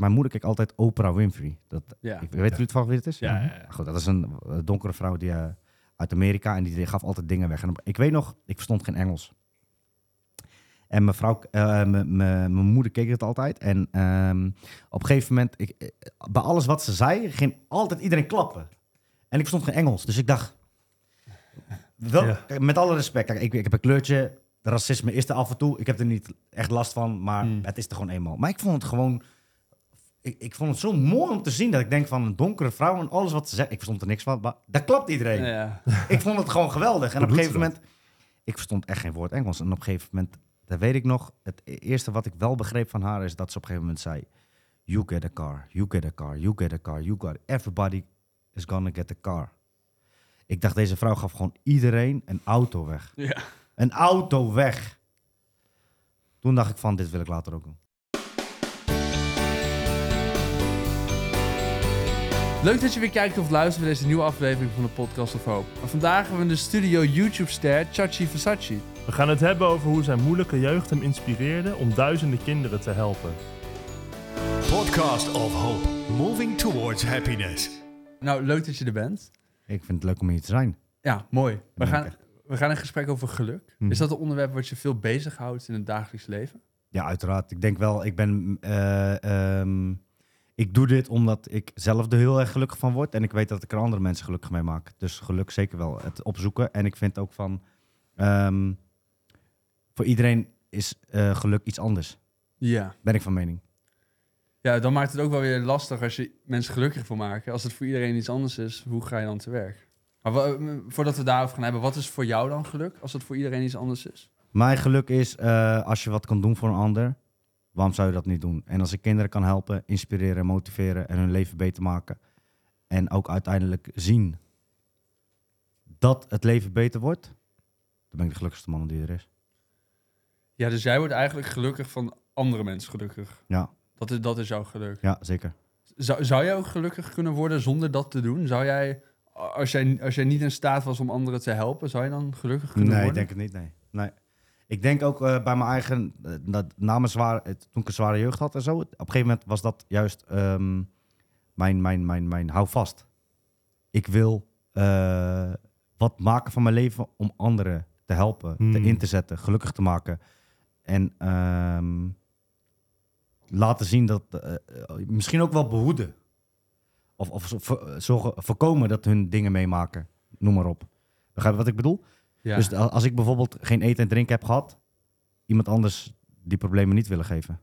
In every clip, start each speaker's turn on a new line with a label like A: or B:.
A: mijn moeder keek altijd Oprah Winfrey. Dat,
B: Ja.
A: ik, weet jullie toevallig wie het is?
B: Ja, ja, ja.
A: Goed, dat is een eh, donkere vrouw die, eh, uit Amerika en die gaf altijd dingen weg. En ik weet nog, ik verstond geen Engels. En mijn vrouw, eh, m- m- mijn moeder keek het altijd. En ehm, op een gegeven moment, ik, bij alles wat ze zei, ging altijd iedereen klappen. En ik verstond geen Engels. Dus ik dacht, wel,
C: Ja.
A: kijk, met alle respect, kijk, ik, ik heb een kleurtje. Racisme is er af en toe. Ik heb er niet echt last van, maar
B: Hmm.
A: het is er gewoon eenmaal. Maar ik vond het gewoon ik, ik vond het zo mooi om te zien dat ik denk van een donkere vrouw en alles wat ze zegt. Ik verstond er niks van, maar daar klapt iedereen.
B: Ja.
A: Ik vond het gewoon geweldig. En op een gegeven moment, ik verstond echt geen woord Engels. En op een gegeven moment, dat weet ik nog, het eerste wat ik wel begreep van haar is dat ze op een gegeven moment zei: You get a car, you get a car, you get a car, you got everybody is gonna get a car. Ik dacht, deze vrouw gaf gewoon iedereen een auto weg.
B: Ja.
A: Een auto weg. Toen dacht ik van, dit wil ik later ook doen.
B: Leuk dat je weer kijkt of luistert naar deze nieuwe aflevering van de Podcast of Hoop. En vandaag hebben we in de studio YouTube-ster Chachi Versace.
C: We gaan het hebben over hoe zijn moeilijke jeugd hem inspireerde om duizenden kinderen te helpen.
D: Podcast of Hope, moving towards happiness.
B: Nou, leuk dat je er bent.
A: Ik vind het leuk om hier te zijn.
B: Ja, mooi. We gaan, we gaan een gesprek over geluk.
C: Mhm.
B: Is dat een onderwerp wat je veel bezighoudt in het dagelijks leven?
A: Ja, uiteraard. Ik denk wel, ik ben. eh, ehm, ik doe dit omdat ik zelf er heel erg gelukkig van word. En ik weet dat ik er andere mensen gelukkig mee maak. Dus geluk zeker wel. Het opzoeken. En ik vind ook van. ehm, voor iedereen is eh, geluk iets anders.
B: Ja.
A: Ben ik van mening.
B: Ja, dan maakt het ook wel weer lastig als je mensen gelukkig wil maken. Als het voor iedereen iets anders is, hoe ga je dan te werk? Maar voordat we daarover gaan hebben, wat is voor jou dan geluk als het voor iedereen iets anders is?
A: Mijn geluk is eh, als je wat kan doen voor een ander. Waarom zou je dat niet doen? En als ik kinderen kan helpen, inspireren, motiveren en hun leven beter maken. En ook uiteindelijk zien dat het leven beter wordt. Dan ben ik de gelukkigste man die er is.
B: Ja, dus jij wordt eigenlijk gelukkig van andere mensen gelukkig.
A: Ja,
B: Dat is, dat is jouw geluk.
A: ja zeker.
B: Zou, zou jij ook gelukkig kunnen worden zonder dat te doen? Zou jij, als jij, als jij niet in staat was om anderen te helpen, zou je dan gelukkig kunnen
A: Nee, ik
B: worden?
A: denk het niet. Nee. nee. Ik denk ook eh, bij mijn eigen, eh, dat, na mijn zware, het- toen ik een zware jeugd had en zo. Op een gegeven moment was dat juist ehm, mijn, mijn, mijn, mijn hou vast. Ik wil eh, wat maken van mijn leven om anderen te helpen, te
C: Hmm.
A: in te zetten, gelukkig te maken. En ehm, laten zien dat, eh, eh, misschien ook wel behoeden. Of, of zorgen, voorkomen dat hun dingen meemaken. Noem maar op. Begrijp je wat ik bedoel?
B: Ja.
A: Dus als ik bijvoorbeeld geen eten en drinken heb gehad, iemand anders die problemen niet willen geven.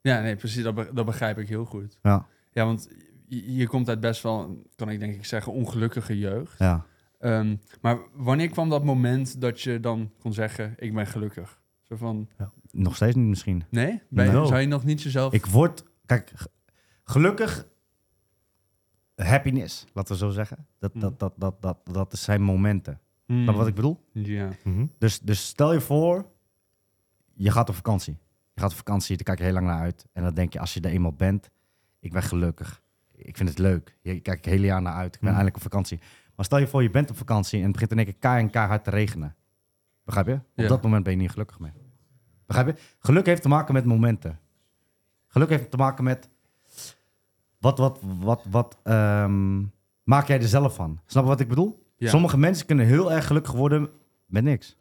B: ja, nee, precies. Dat, be- dat begrijp ik heel goed.
A: Ja,
B: Ja, want je, je komt uit best wel, kan ik denk ik zeggen, ongelukkige jeugd.
A: ja.
B: Ehm, maar wanneer kwam dat moment dat je dan kon zeggen, ik ben gelukkig? Zo van,
A: Nog steeds niet misschien.
B: nee? Ben je-
C: No.
B: Zou je nog niet jezelf...
A: Ik word, kijk, gelukkig, happiness, laten we zo zeggen. Dat,
B: Hmm.
A: dat, dat, dat, dat, dat zijn momenten. Snap je wat ik bedoel?
B: Ja.
C: Mhm.
A: Dus, dus stel je voor, je gaat op vakantie. Je gaat op vakantie, daar kijk je heel lang naar uit. En dan denk je, als je er eenmaal bent, ik ben gelukkig. Ik vind het leuk. Je kijk ik het hele jaar naar uit. Ik ben
C: Mhm.
A: eindelijk op vakantie. Maar stel je voor, je bent op vakantie en het begint in één keer keihard en keihard te regenen. Begrijp je? Op
B: Ja.
A: dat moment ben je niet gelukkig meer. Begrijp je? Geluk heeft te maken met momenten. Geluk heeft te maken met... Wat, wat, wat, wat ehm, maak jij er zelf van? Snap je wat ik bedoel?
B: Ja.
A: Sommige mensen kunnen heel erg gelukkig worden met niks.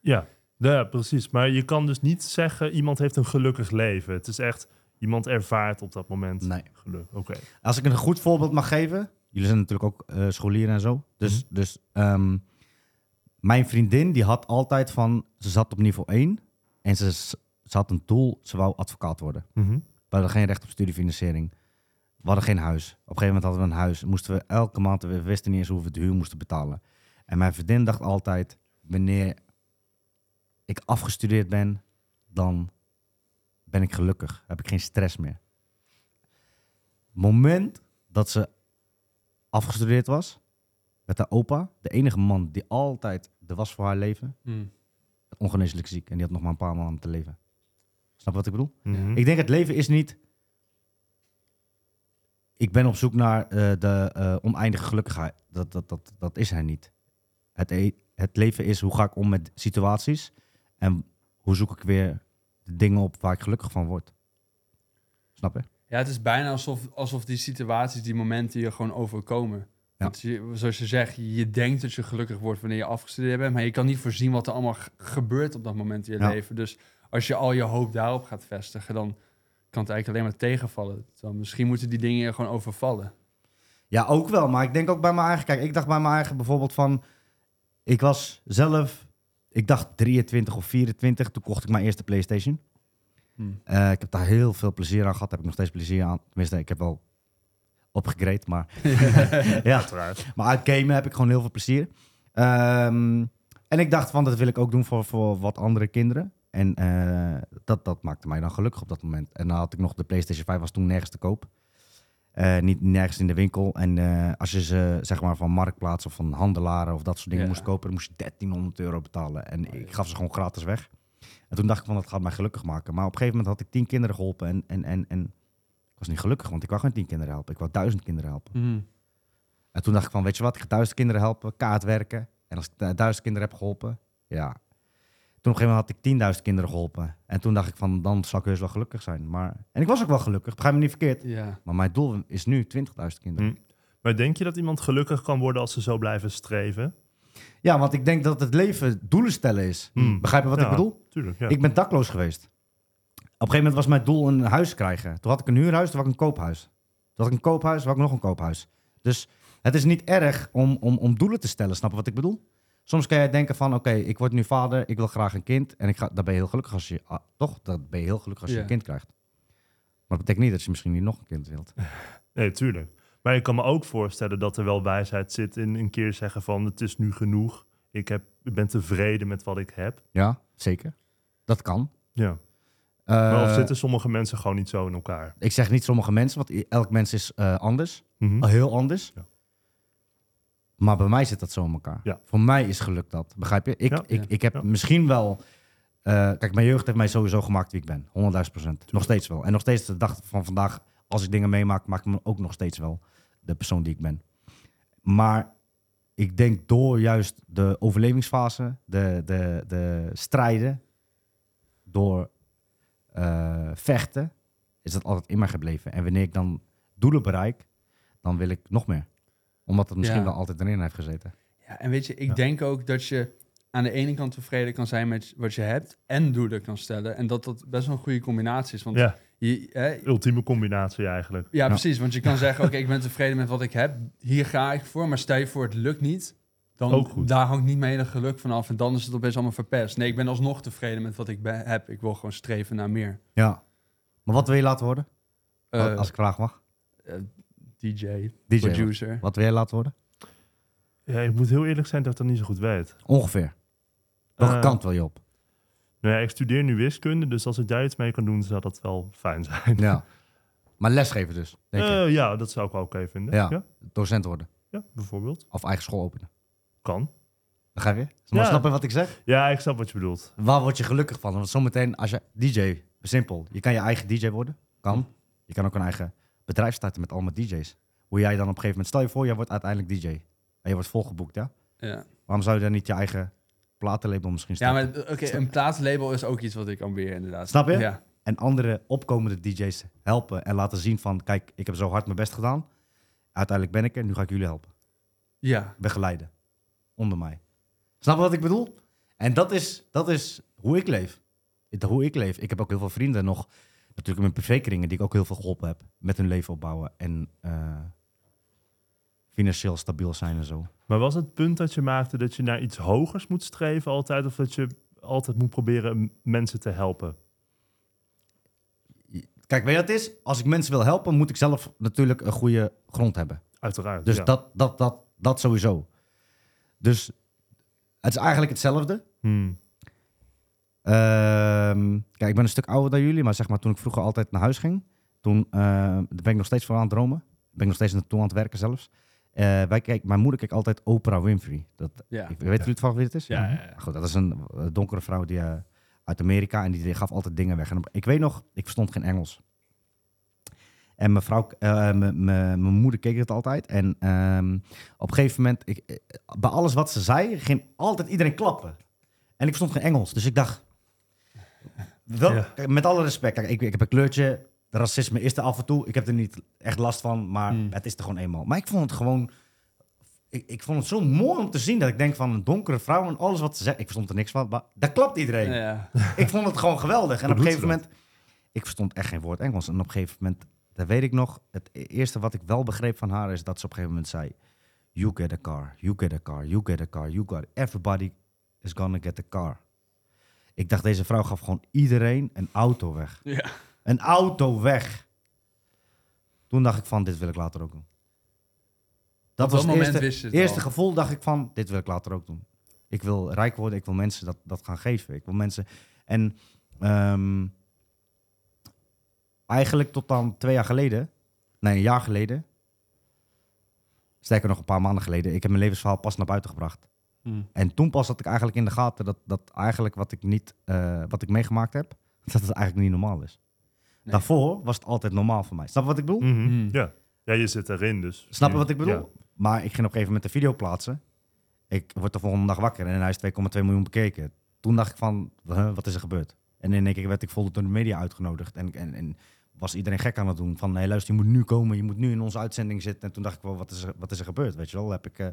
C: Ja. ja, precies. Maar je kan dus niet zeggen iemand heeft een gelukkig leven. Het is echt iemand ervaart op dat moment
A: Nee.
C: geluk. Oké.
A: Als ik een goed voorbeeld mag geven. Jullie zijn natuurlijk ook eh, scholieren en zo. Dus, dus ehm, mijn vriendin die had altijd van... Ze zat op niveau 1 en ze, ze had een doel. Ze wou advocaat worden.
C: Mhm.
A: We hadden geen recht op studiefinanciering. We hadden geen huis. Op een gegeven moment hadden we een huis. Moesten we elke maand... We wisten niet eens hoeveel we de huur moesten betalen. En mijn vriendin dacht altijd... Wanneer ik afgestudeerd ben... Dan ben ik gelukkig. Heb ik geen stress meer. moment dat ze afgestudeerd was... Met haar opa. De enige man die altijd er was voor haar leven. Ongeneeslijk ziek. En die had nog maar een paar maanden te leven. Snap je wat ik bedoel?
C: Mhm.
A: Ik denk het leven is niet. Ik ben op zoek naar eh, de eh, oneindige gelukkigheid. Dat, dat, dat, dat is er niet. Het, e- het leven is hoe ga ik om met situaties en hoe zoek ik weer de dingen op waar ik gelukkig van word. Snap je?
B: Ja, het is bijna alsof, alsof die situaties, die momenten je gewoon overkomen. Want je, zoals je zegt, je denkt dat je gelukkig wordt wanneer je afgestudeerd bent, maar je kan niet voorzien wat er allemaal gebeurt op dat moment in je
A: Ja.
B: leven. Dus als je al je hoop daarop gaat vestigen, dan kan het eigenlijk alleen maar tegenvallen. Terwijl misschien moeten die dingen je gewoon overvallen.
A: Ja, ook wel. Maar ik denk ook bij mijn eigen... Kijk, ik dacht bij mijn eigen bijvoorbeeld van... Ik was zelf... Ik dacht 23 of 24. Toen kocht ik mijn eerste PlayStation.
B: Hmm.
A: Eh, ik heb daar heel veel plezier aan gehad. Heb ik nog steeds plezier aan. Tenminste, ik heb wel opgegrade, maar... ja,
C: Uiteraard.
A: maar uit gamen heb ik gewoon heel veel plezier. Ehm, en ik dacht van, dat wil ik ook doen voor, voor wat andere kinderen. En eh, dat, dat maakte mij dan gelukkig op dat moment. En dan had ik nog de PlayStation 5, was toen nergens te koop. Eh, niet nergens in de winkel. En eh, als je ze zeg maar van marktplaats of van handelaren of dat soort dingen
B: Ja.
A: moest kopen, dan moest je 1300 euro betalen. En ik gaf ze gewoon gratis weg. En toen dacht ik van, dat gaat mij gelukkig maken. Maar op een gegeven moment had ik tien kinderen geholpen. En, en, en, en ik was niet gelukkig, want ik wou geen tien kinderen helpen. Ik wou duizend kinderen helpen.
B: Mhm.
A: En toen dacht ik van, weet je wat, ik ga duizend kinderen helpen, kaart werken. En als ik duizend kinderen heb geholpen, ja. Toen op een gegeven moment had ik 10.000 kinderen geholpen. En toen dacht ik van, dan zal ik heus wel gelukkig zijn. Maar, en ik was ook wel gelukkig, begrijp me niet verkeerd.
B: Ja.
A: Maar mijn doel is nu 20.000 kinderen.
C: Hm. Maar denk je dat iemand gelukkig kan worden als ze zo blijven streven?
A: Ja, want ik denk dat het leven doelen stellen is.
C: Hm.
A: Begrijp je wat
C: Ja,
A: ik bedoel?
C: Tuurlijk, ja.
A: Ik ben dakloos geweest. Op een gegeven moment was mijn doel een huis krijgen. Toen had ik een huurhuis, toen had ik een koophuis. Toen had ik een koophuis, toen had ik nog een koophuis. Dus het is niet erg om, om, om doelen te stellen, snap je wat ik bedoel? Soms kan jij denken van, oké, ik word nu vader, ik wil graag een kind. En ik ga, dan ben je heel gelukkig als je, ah, toch? Dan ben je heel gelukkig als je
B: Ja.
A: een kind krijgt. Maar dat betekent niet dat je misschien niet nog een kind wilt.
C: Nee, tuurlijk. Maar ik kan me ook voorstellen dat er wel wijsheid zit in een keer zeggen van het is nu genoeg. Ik, heb, ik ben tevreden met wat ik heb.
A: Ja, zeker. Dat kan.
C: Ja. Maar of
A: Eh,
C: zitten sommige mensen gewoon niet zo in elkaar?
A: ik zeg niet sommige mensen, want elk mens is eh, anders.
C: Mhm.
A: Heel anders.
C: Ja.
A: Maar bij mij zit dat zo in elkaar.
C: Ja.
A: Voor mij is geluk dat. Begrijp je? Ik,
C: Ja.
A: ik, ik heb
C: Ja.
A: misschien wel... eh, kijk, mijn jeugd heeft mij sowieso gemaakt wie ik ben. 100.000 procent. Nog steeds wel. En nog steeds de dag van vandaag, als ik dingen meemaak, maakt me ook nog steeds wel de persoon die ik ben. Maar ik denk door juist de overlevingsfase, de, de, de strijden, door eh, vechten, is dat altijd in mij gebleven. En wanneer ik dan doelen bereik, dan wil ik nog meer. Omdat het misschien
B: Ja.
A: wel altijd erin heeft gezeten.
B: ja, en weet je, ik
C: Ja.
B: denk ook dat je aan de ene kant tevreden kan zijn met wat je hebt en doelen kan stellen. En dat dat best wel een goede combinatie is. Want
C: Ja,
B: je, hè,
C: ultieme combinatie eigenlijk.
B: Ja, precies. Want je kan zeggen, oké, ik ben tevreden met wat ik heb. Hier ga ik voor. Maar stel je voor, het lukt niet. Dan
C: Ook goed.
B: daar hangt niet mijn hele geluk vanaf. En dan is het opeens allemaal verpest. Nee, ik ben alsnog tevreden met wat ik heb. Ik wil gewoon streven naar meer.
A: Ja. Maar wat wil je laten worden?
B: Eh,
A: als ik vraag mag.
B: eh, DJ,
A: DJ.
B: producer.
A: Wat wil jij laten worden?
C: Ja, ik moet heel eerlijk zijn dat ik dat niet zo goed weet.
A: Ongeveer. Welke
C: Eh,
A: kant wil je op?
C: Nou ja, ik studeer nu wiskunde, dus als ik daar iets mee kan doen, zou dat wel fijn zijn.
A: Ja. Maar lesgeven dus, denk je.
C: Eh, ja, dat zou ik wel oké vinden.
A: Ja.
C: Ja.
A: Docent worden.
C: ja, bijvoorbeeld.
A: Of eigen school openen.
C: Kan.
A: Begrijp je? Maar
C: Ja.
A: snap je wat ik zeg?
C: Ja, ik snap wat je bedoelt.
A: Waar word je gelukkig van? Want zometeen als je DJ, simpel. Je kan je eigen DJ worden. Kan. Je kan ook een eigen bedrijf starten met allemaal DJ's. Hoe jij dan op een gegeven moment... Stel je voor, jij wordt uiteindelijk DJ. En je wordt volgeboekt, ja?
B: Ja,
A: Waarom zou je dan niet je eigen platenlabel misschien
B: ja
A: starten?
B: maar eh, oké, een plaatslabel is ook iets wat ik ambieer inderdaad.
A: Snap je?
B: Ja.
A: En andere opkomende DJ's helpen en laten zien van... Kijk, ik heb zo hard mijn best gedaan. Uiteindelijk ben ik er, nu ga ik jullie helpen.
B: Ja.
A: begeleiden. Onder mij. Snap je wat ik bedoel? En dat is, dat is hoe ik leef. Hoe ik leef. Ik heb ook heel veel vrienden nog, natuurlijk mijn privékringen, die ik ook heel veel geholpen heb met hun leven opbouwen en eh, financieel stabiel zijn en zo.
C: Maar was het punt dat je maakte dat je naar iets hogers moet streven altijd, of dat je altijd moet proberen mensen te helpen?
A: Kijk, weet je wat het is? Als ik mensen wil helpen, moet ik zelf natuurlijk een goede grond hebben.
C: Uiteraard.
A: Dus
C: ja.
A: dat, dat, dat, dat sowieso. Dus het is eigenlijk hetzelfde.
C: Hmm.
A: Ehm, kijk, ik ben een stuk ouder dan jullie, maar zeg maar toen ik vroeger altijd naar huis ging, toen daar ben ik nog steeds voor aan het dromen. Ben ik nog steeds naartoe aan het werken zelfs. Eh, wij kijk, mijn moeder kijkt altijd Oprah Winfrey. Dat,
B: Ja.
A: ik, weet jullie het van wie het is?
B: Ja, ja, ja.
A: Goed, dat is een eh, donkere vrouw die, eh, uit Amerika en die, gaf altijd dingen weg. En ik weet nog, ik verstond geen Engels. En mijn vrouw, mijn- moeder keek het altijd. En ehm, op een gegeven moment, ik, bij alles wat ze zei, ging altijd iedereen klappen. En ik verstond geen Engels. Dus ik dacht, wel,
C: Ja.
A: kijk, met alle respect, kijk, ik, ik heb een kleurtje, racisme is er af en toe. Ik heb er niet echt last van, maar
B: Hmm.
A: het is er gewoon eenmaal. Maar ik vond het gewoon... Ik, ik vond het zo mooi om te zien dat ik denk van een donkere vrouw en alles wat ze zegt. Ik verstond er niks van, maar daar klapt iedereen.
B: Ja.
A: Ik vond het gewoon geweldig. En
C: Hoe
A: op een gegeven moment... Ik verstond echt geen woord Engels. En op een gegeven moment, dat weet ik nog... Het eerste wat ik wel begreep van haar is dat ze op een gegeven moment zei... You get a car, you get a car, you get a car, you got Everybody is gonna get a car. Ik dacht, deze vrouw gaf gewoon iedereen een auto weg.
B: Ja.
A: Een auto weg. Toen dacht ik van, dit wil ik later ook doen. Dat
B: Op
A: was
B: dat
A: het eerste,
B: wist je het
A: eerste
B: al.
A: gevoel, dacht ik van, dit wil ik later ook doen. Ik wil rijk worden, ik wil mensen dat, dat gaan geven. Ik wil mensen... En ehm, eigenlijk tot dan twee jaar geleden, nee, een jaar geleden, sterker nog een paar maanden geleden, ik heb mijn levensverhaal pas naar buiten gebracht.
B: Hm.
A: En toen pas had ik eigenlijk in de gaten dat, dat eigenlijk wat ik niet, eh, wat ik meegemaakt heb, dat het eigenlijk niet normaal is.
B: Nee.
A: Daarvoor was het altijd normaal voor mij. Snap je wat ik bedoel?
C: Mhm.
B: Mm.
C: Ja. ja, je zit erin dus.
A: Snap je wat ik bedoel?
C: Ja.
A: Maar ik ging op een gegeven moment een video plaatsen. Ik word de volgende dag wakker en hij is 2,2 miljoen bekeken. Toen dacht ik van, huh, wat is er gebeurd? En in één keer werd ik vol door de media uitgenodigd. En, en, en was iedereen gek aan het doen. Van, hey, luister, je moet nu komen. Je moet nu in onze uitzending zitten. En toen dacht ik wel, wat is er, wat is er gebeurd? Weet je wel, heb ik eh,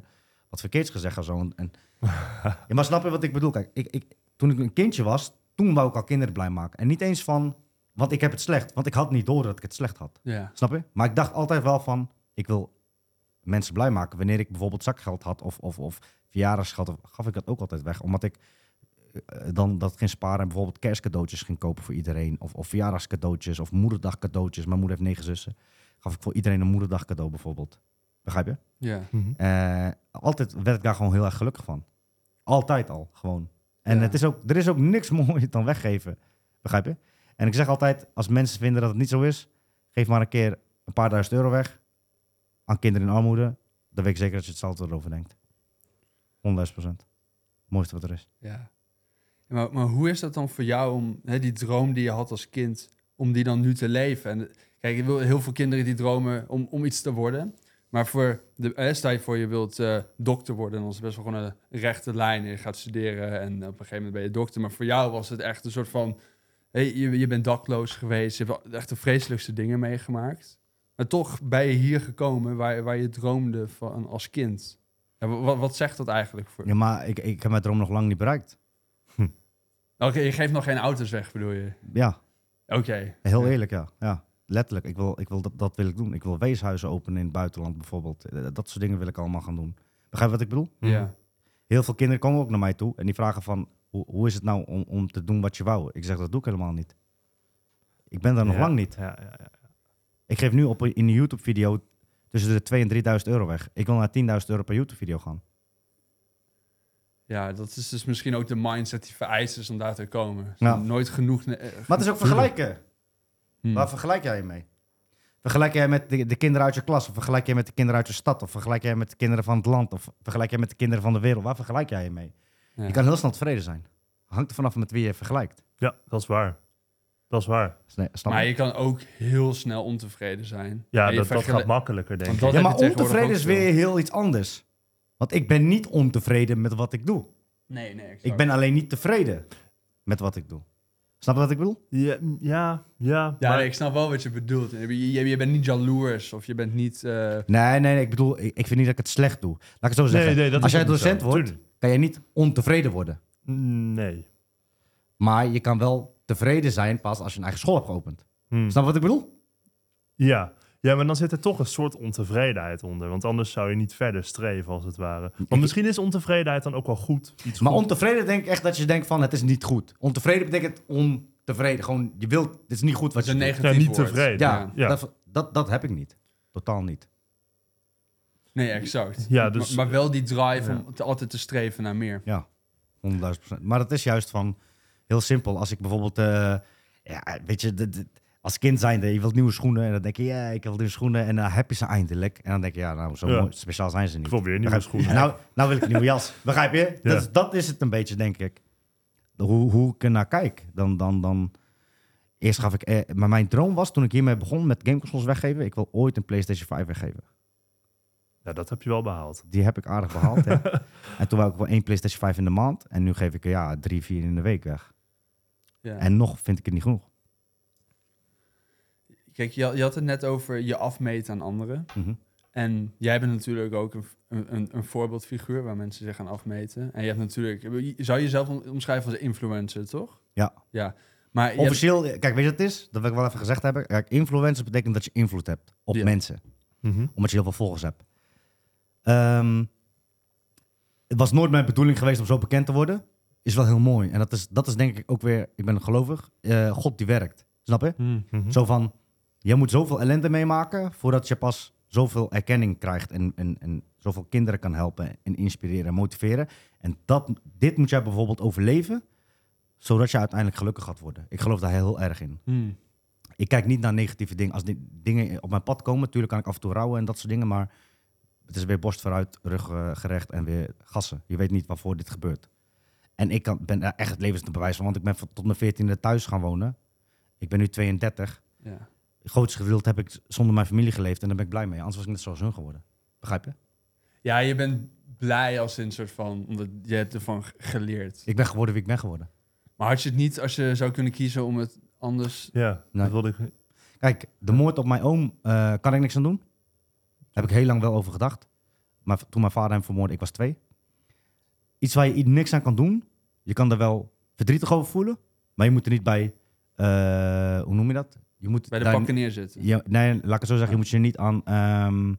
A: wat verkeerds gezegd of zo. En, en- ja, maar snap je wat ik bedoel? Kijk, ik, ik, toen ik een kindje was, toen wou ik al kinderen blij maken. En niet eens van, want ik heb het slecht. Want ik had niet door dat ik het slecht had.
B: Ja.
A: Snap je? Maar ik dacht altijd wel van, ik wil mensen blij maken. Wanneer ik bijvoorbeeld zakgeld had of, of, of verjaardagsgeld, of- gaf ik dat ook altijd weg. Omdat ik eh, dan dat ging sparen en bijvoorbeeld kerstcadeautjes ging kopen voor iedereen. Of, of verjaardagscadeautjes of moederdagcadeautjes. Mijn moeder heeft negen zussen. Gaf ik voor iedereen een moederdagcadeau bijvoorbeeld. Begrijp je?
B: Ja.
C: Mhm.
A: Eh, altijd werd ik daar gewoon heel erg gelukkig van. Altijd al, gewoon. En
B: Ja.
A: het is ook, er is ook niks mooier dan weggeven. Begrijp je? En ik zeg altijd, als mensen vinden dat het niet zo is, geef maar een keer een paar duizend euro weg aan kinderen in armoede. Dan weet ik zeker dat je hetzelfde erover denkt. 100 procent. Mooiste wat er is.
B: Ja. Maar, maar hoe is dat dan voor jou om hè, die droom die je had als kind, om die dan nu te leven? En, kijk, heel veel kinderen die dromen om, om iets te worden. Maar voor de, eh, stel je voor je wilt eh, dokter worden, dan is het best wel gewoon een rechte lijn. Je gaat studeren en op een gegeven moment ben je dokter. Maar voor jou was het echt een soort van, hey, je, je bent dakloos geweest, je hebt echt de vreselijkste dingen meegemaakt. Maar toch ben je hier gekomen waar, waar je droomde van als kind. Ja, wat, wat zegt dat eigenlijk voor?
A: Ja, maar ik, ik heb mijn droom nog lang niet bereikt.
B: Oké, je geeft nog geen auto's weg, bedoel je?
A: Ja,
B: Oké.
A: heel eerlijk, ja. ja. Letterlijk, ik wil, ik wil dat, dat wil ik doen. Ik wil weeshuizen openen in het buitenland bijvoorbeeld. Eh, Dat soort dingen wil ik allemaal gaan doen. Begrijp je wat ik bedoel?
B: Ja.
A: Heel veel kinderen komen ook naar mij toe en die vragen van... hoe, hoe is het nou om, om te doen wat je wou? Ik zeg, dat doe ik helemaal niet. Ik ben daar nog
C: Ja,
A: lang niet.
C: Ja, ja, ja.
A: Ik geef nu op een- in een YouTube-video tussen de 2 en 3000 euro weg. Ik wil naar 10.000 euro per YouTube-video gaan.
B: ja, dat is dus misschien ook de mindset die vereist is om daar te komen.
A: Ja.
B: Nooit genoeg... eh,
A: Maar het is ook vergelijken.
B: Hmm.
A: Waar vergelijk jij je mee? Vergelijk jij met de, de kinderen uit je klas? Of vergelijk jij met de kinderen uit je stad? Of vergelijk jij met de kinderen van het land? Of vergelijk jij met de kinderen van de wereld? Waar vergelijk jij je mee?
B: Ja.
A: Je kan heel snel tevreden zijn. Hangt er vanaf met wie je vergelijkt.
C: Ja, dat is waar. Dat is waar.
B: Maar
A: je?
B: kan ook heel snel ontevreden zijn.
C: Ja, dat, dat gaat makkelijker, denk ik.
A: Ja, maar ontevreden is weer heel iets anders. Want ik ben niet ontevreden met wat ik doe.
B: Nee, nee, exact.
A: Ik ben alleen niet tevreden met wat ik doe. Snap je wat ik bedoel?
C: Ja, ja, ja.
B: Ja,
C: maar-
B: nee, ik snap wel wat je bedoelt. Je, je, je bent niet jaloers of je bent niet... eh,
A: Nee, nee, nee. Ik bedoel, ik, ik vind niet dat ik het slecht doe. Laat ik het zo zeggen.
C: nee, dat
A: Als jij docent
C: zo.
A: wordt,
C: Tuurlijk.
A: kan je niet ontevreden worden.
C: Nee.
A: Maar je kan wel tevreden zijn pas als je een eigen school hebt geopend.
C: Hm.
A: Snap je wat ik bedoel?
C: Ja. Ja, maar dan zit er toch een soort ontevredenheid onder. Want anders zou je niet verder streven, als het ware. Want misschien is ontevredenheid dan ook wel goed. Iets
A: Maar
C: goed.
A: ontevreden denk ik echt dat je denkt van het is niet goed. Ontevreden betekent ontevreden. Gewoon, je wilt, het is niet goed wat
B: dat
A: je
B: negatief
C: Ja, niet
B: woord.
C: tevreden.
A: Ja,
C: Ja.
A: Dat, dat, dat heb ik niet. Totaal niet.
B: Nee, exact.
C: Ja, dus-
B: maar, maar wel die drive
C: Ja.
B: om te, altijd te streven naar meer.
A: Ja, 100.000 procent. Maar het is juist van heel simpel. Als ik bijvoorbeeld, eh, ja, weet je, de- de- als kind zijnde, je wilt nieuwe schoenen. En dan denk je, ja, ik wil nieuwe schoenen. En dan heb je ze eindelijk. En dan denk je, ja, nou, zo
C: Ja.
A: mooi, speciaal zijn ze niet.
C: Ik wil weer nieuwe schoenen.
A: Nou, nou wil ik een nieuwe jas. Begrijp je?
C: Ja.
A: Dat, is- dat is het een beetje, denk ik. De- Hoe, hoe ik er naar kijk. Dan, dan, dan... Eerst gaf ik... Eh, maar mijn droom was, toen ik hiermee begon met gameconsoles weggeven... ik wil ooit een PlayStation 5 weggeven.
C: Ja, dat heb je wel behaald.
A: Die heb ik aardig behaald, ja. En toen wou ik wel één PlayStation 5 in de maand. En nu geef ik er ja, drie, vier in de week weg.
B: Ja.
A: En nog vind ik het niet genoeg.
B: Kijk, je, je had het net over je afmeten aan anderen.
A: Mhm.
B: En jij bent natuurlijk ook een, een, een voorbeeldfiguur waar mensen zich gaan afmeten. En je hebt natuurlijk, je zou jezelf om- omschrijven als influencer, toch?
A: Ja.
B: Ja. Maar je hebt-
A: Officieel, kijk, weet je wat het is? Dat wil ik wel even gezegd hebben. Kijk, influencer betekent dat je invloed hebt op
B: Ja.
A: mensen.
C: Mhm.
A: Omdat je heel veel volgers hebt. Ehm, het was nooit mijn bedoeling geweest om zo bekend te worden. Is wel heel mooi. En dat is, dat is denk ik ook weer, ik ben gelovig, eh, God die werkt. Snap je?
B: Hmm.
C: Mhm.
A: Zo van, je moet zoveel ellende meemaken voordat je pas zoveel erkenning krijgt en, en, en zoveel kinderen kan helpen en inspireren en motiveren. En dat, dit moet jij bijvoorbeeld overleven, zodat je uiteindelijk gelukkig gaat worden. Ik geloof daar heel erg in.
B: Hmm.
A: Ik kijk niet naar negatieve dingen. Als die dingen op mijn pad komen, natuurlijk kan ik af en toe rouwen en dat soort dingen, maar het is weer borst vooruit, rug eh, gerecht en weer gassen. Je weet niet waarvoor dit gebeurt. En ik kan, ben daar echt het levensbewijs van, want ik ben tot mijn 14e thuis gaan wonen. Ik ben nu 32
B: Ja.
A: Het grootste gedeelte heb ik zonder mijn familie geleefd en daar ben ik blij mee. Anders was ik net zoals hun geworden. Begrijp je?
B: ja, je bent blij als een soort van, omdat je hebt ervan geleerd.
A: Ik ben geworden wie ik ben geworden.
B: Maar had je het niet als je zou kunnen kiezen om het anders...
C: Ja,
A: Nee.
C: dat wilde ik.
A: Kijk, de moord op mijn oom eh, kan ik niks aan doen. Daar heb ik heel lang wel over gedacht. Maar toen mijn vader hem vermoordde, ik was twee. Iets waar je niks aan kan doen. Je kan er wel verdrietig over voelen. Maar je moet er niet bij... eh, hoe noem je dat? Je moet
B: Bij de pakken neerzetten.
A: Nee, laat ik het zo zeggen. Je moet je niet aan... ehm,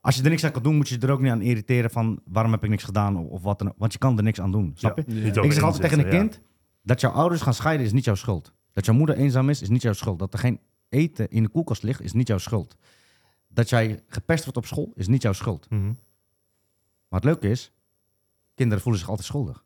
A: als je er niks aan kan doen, moet je er ook niet aan irriteren van... waarom heb ik niks gedaan of, of wat dan. Want je kan er niks aan doen. Snap je?
C: Ja.
B: Ja.
A: Ik zeg altijd tegen een kind, dat jouw ouders gaan scheiden is niet jouw schuld. Dat jouw moeder eenzaam is, is niet jouw schuld. Dat er geen eten in de koelkast ligt, is niet jouw schuld. Dat jij gepest wordt op school, is niet jouw schuld.
C: Mhm.
A: Maar het leuke is, kinderen voelen zich altijd schuldig.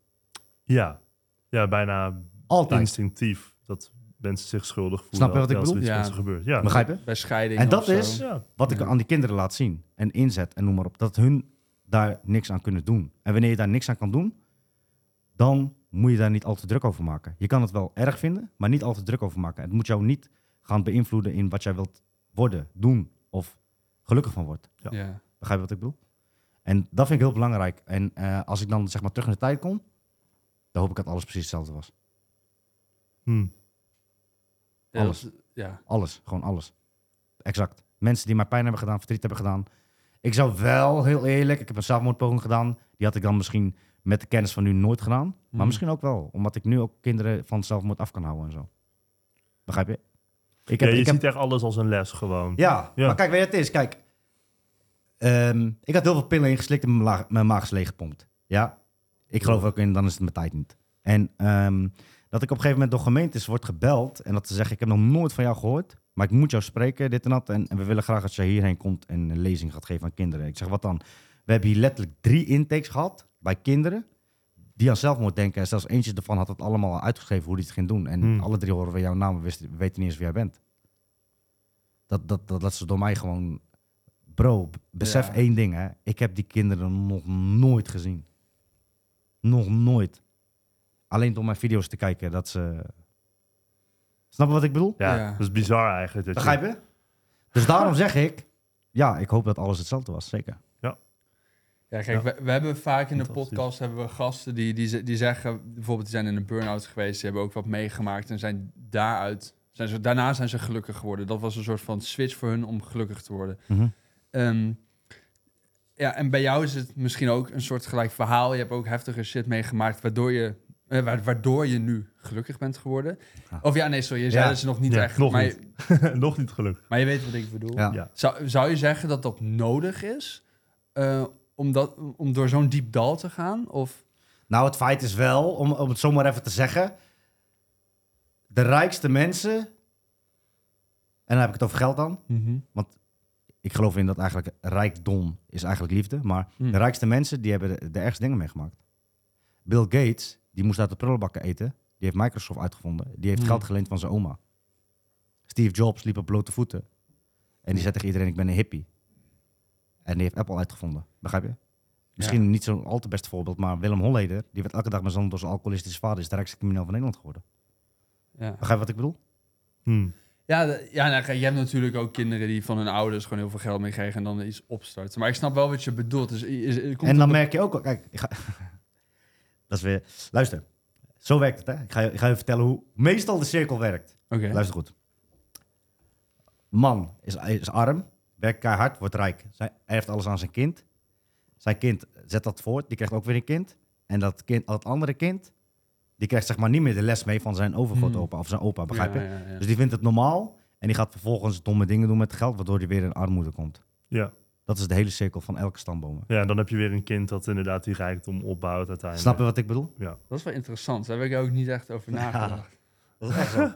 C: Ja. ja, bijna
A: Altijd.
C: instinctief dat mensen zich schuldig voelen.
A: Snap je wat ik
C: er
A: bedoel?
C: iets
B: Ja.
C: gebeurt. Ja.
A: Begrijp je?
B: Bij scheiding
A: En dat is-
C: Ja.
A: Wat ik
B: Ja.
A: aan die kinderen laat zien en inzet en noem maar op. Dat hun daar niks aan kunnen doen. En wanneer je daar niks aan kan doen, dan moet je daar niet al te druk over maken. Je kan het wel erg vinden, maar niet al te druk over maken. Het moet jou niet gaan beïnvloeden in wat jij wilt worden, doen of gelukkig van wordt.
C: Ja.
B: Ja.
A: Begrijp je wat ik bedoel? En dat vind ik heel belangrijk. En eh, als ik dan zeg maar terug in de tijd kom, dan hoop ik dat alles precies hetzelfde was.
C: Hm.
A: Alles.
B: Ja.
A: Alles, gewoon alles. Exact. Mensen die mij pijn hebben gedaan, verdriet hebben gedaan. Ik zou wel, heel eerlijk, ik heb een zelfmoordpoging gedaan. Die had ik dan misschien met de kennis van nu nooit gedaan. Maar
B: Mhm.
A: misschien ook wel, omdat ik nu ook kinderen van zelfmoord af kan houden en zo. Begrijp je? Ik
C: Ja,
A: heb,
C: je
A: ik heb,
C: ziet echt alles als een les gewoon.
A: ja,
C: Ja.
A: maar kijk, weet je wat het is? Kijk, ehm, ik had heel veel pillen ingeslikt en mijn, laag- mijn maag is leeggepompt. Ja, ik geloof ook in, dan is het mijn tijd niet. En ehm, dat ik op een gegeven moment door gemeentes wordt gebeld en dat ze zeggen, ik heb nog nooit van jou gehoord, maar ik moet jou spreken, dit en dat. En, en we willen graag dat je hierheen komt en een lezing gaat geven aan kinderen. Ik zeg, wat dan? We hebben hier letterlijk drie intakes gehad bij kinderen die aan zelfmoord denken. En zelfs eentje ervan had het allemaal al uitgeschreven hoe die het ging doen. En
C: Hmm.
A: alle drie horen we jouw naam, we, weten niet eens wie jij bent. Dat, dat, dat, dat ze door mij gewoon... Bro, besef
B: Ja.
A: één ding, hè. Ik heb die kinderen nog nooit gezien. Nog nooit. Alleen door mijn video's te kijken, dat ze... Snap je wat ik bedoel?
C: Ja,
B: Ja.
C: dat is bizar eigenlijk. Dat je-
A: Begrijp je? Dus daarom zeg ik... Ja, ik hoop dat alles hetzelfde was, zeker.
B: Ja, kijk,
C: Ja.
B: We, we hebben vaak in de podcast hebben we gasten die, die, ze- die zeggen, bijvoorbeeld, die zijn in een burn-out geweest, die hebben ook wat meegemaakt en zijn daaruit, zijn ze, daarna zijn ze gelukkig geworden. Dat was een soort van switch voor hun om gelukkig te worden.
A: Mhm.
B: Ehm, ja, en bij jou is het misschien ook een soort gelijk verhaal. Je hebt ook heftige shit meegemaakt, waardoor je, eh, wa- waardoor je nu gelukkig bent geworden.
A: Ah.
B: Of ja, nee, sorry, je zei
A: Ja.
B: dat ze nog niet
C: Ja,
B: echt,
C: nog
B: maar,
C: niet.
B: Je,
C: Nog niet gelukkig.
B: maar je weet wat ik bedoel.
A: Ja.
C: Ja.
B: Zou, zou je zeggen dat dat nodig is eh, om, dat, om door zo'n diep dal te gaan? Of
A: Nou, het feit is wel, om, om het zomaar even te zeggen... De rijkste mensen... En dan heb ik het over geld dan. Ik geloof in dat eigenlijk rijkdom is eigenlijk liefde. Maar
B: Hmm.
A: de rijkste mensen, die hebben de, de ergste dingen meegemaakt. Bill Gates, die moest uit de prullenbakken eten. Die heeft Microsoft uitgevonden. Die heeft
B: Hmm.
A: geld geleend van zijn oma. Steve Jobs liep op blote voeten. En die zei tegen iedereen, ik ben een hippie. En die heeft Apple uitgevonden. Begrijp je? Misschien niet zo'n al te best voorbeeld, maar Willem Holleder... die werd elke dag met zon door zijn alcoholistische vader... is de rijkste crimineel van Nederland geworden.
B: Ja,
A: Begrijp je wat ik bedoel?
C: Hm.
B: ja, ja nou, je hebt natuurlijk ook kinderen die van hun ouders gewoon heel veel geld meekregen en dan iets opstarten. Maar ik snap wel wat je bedoelt. Dus is, is- komt
A: en dan merk je ook... Kijk, ik ga, dat is weer... Luister, zo werkt het, hè? Ik ga, je- ik ga je vertellen hoe meestal de cirkel werkt.
B: Oké.
A: Luister goed. man is, is arm, werkt keihard, wordt rijk. Zij hij heeft alles aan zijn kind. Zijn kind zet dat voort, die krijgt ook weer een kind. En dat, kind, dat andere kind, die krijgt zeg maar niet meer de les mee van zijn overgrootopa of zijn opa, begrijp je?
B: Ja, ja, ja.
A: Dus die vindt het normaal en die gaat vervolgens domme dingen doen met het geld, waardoor hij weer in armoede komt.
C: Ja.
A: Dat is de hele cirkel van elke stamboom.
C: ja, dan heb je weer een kind dat inderdaad die rijkdom opbouwt uiteindelijk.
A: Snap je wat ik bedoel?
C: Ja.
B: Dat is wel interessant. Daar heb ik ook niet echt over nagedacht.
A: Dat is echt zo.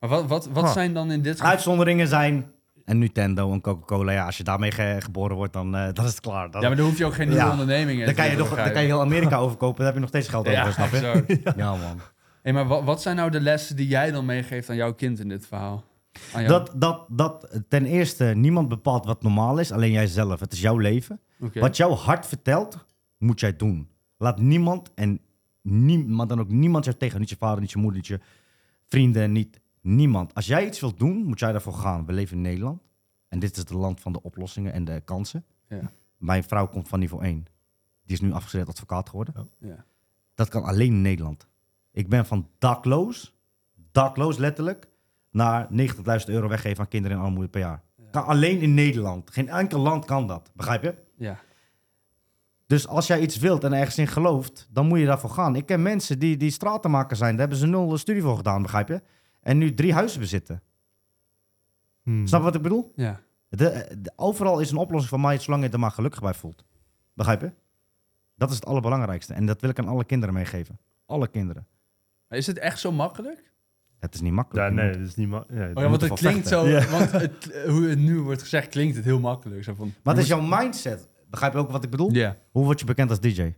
B: Maar wat, wat, wat
C: Ah.
B: zijn dan in dit geval...
A: Uitzonderingen zijn een Nintendo, een Coca-Cola. Ja, als je daarmee ge- geboren wordt, dan, eh, dan is het klaar. Dan,
B: Ja, maar dan hoef je ook geen nieuwe
A: Ja.
B: ondernemingen
A: dan, kan je
B: te
A: nog, dan kan je heel Amerika overkopen. Dan heb je nog steeds geld over,
B: Ja,
A: snap je?
B: exact.
A: Ja, man.
B: Hey, maar wat, wat zijn nou de lessen die jij dan meegeeft aan jouw kind in dit verhaal? Jou?
A: Dat, dat, dat ten eerste, niemand bepaalt wat normaal is, alleen jijzelf. Het is jouw leven. Wat jouw hart vertelt, moet jij doen. Laat niemand en niemand dan ook niemand jou tegen. Niet je vader, niet je moeder, niet je vrienden, niet niemand. Als jij iets wilt doen, moet jij daarvoor gaan. We leven in Nederland. En dit is het land van de oplossingen en de kansen.
B: Ja.
A: Mijn vrouw komt van niveau 1. Die is nu afgestudeerd advocaat geworden.
B: Ja.
A: Dat kan alleen in Nederland. Ik ben van dakloos, dakloos letterlijk, naar 90.000 euro weggeven aan kinderen in armoede per jaar. Kan alleen in Nederland. Geen enkel land kan dat. Begrijp je?
B: ja.
A: Dus als jij iets wilt en ergens in gelooft, dan moet je daarvoor gaan. Ik ken mensen die, die stratenmaker zijn. Daar hebben ze nul studie voor gedaan, begrijp je? En nu drie huizen bezitten.
C: Hmm.
A: Snap je wat ik bedoel?
B: ja.
A: De, de- overal is een oplossing voor mij, zolang je er maar gelukkig bij voelt. Begrijp je? Dat is het allerbelangrijkste. En dat wil ik aan alle kinderen meegeven. Alle kinderen.
B: Maar is het echt zo makkelijk?
A: Het is niet makkelijk.
C: Ja, nee, dat is niet... ma- Ja,
B: Oh ja, want het klinkt
A: vechten.
B: zo... Want het, hoe het nu wordt gezegd, klinkt het heel makkelijk. Zo van,
A: Maar het is jouw mindset. Begrijp je ook wat ik bedoel?
B: Ja.
A: Hoe word je bekend als DJ? Maar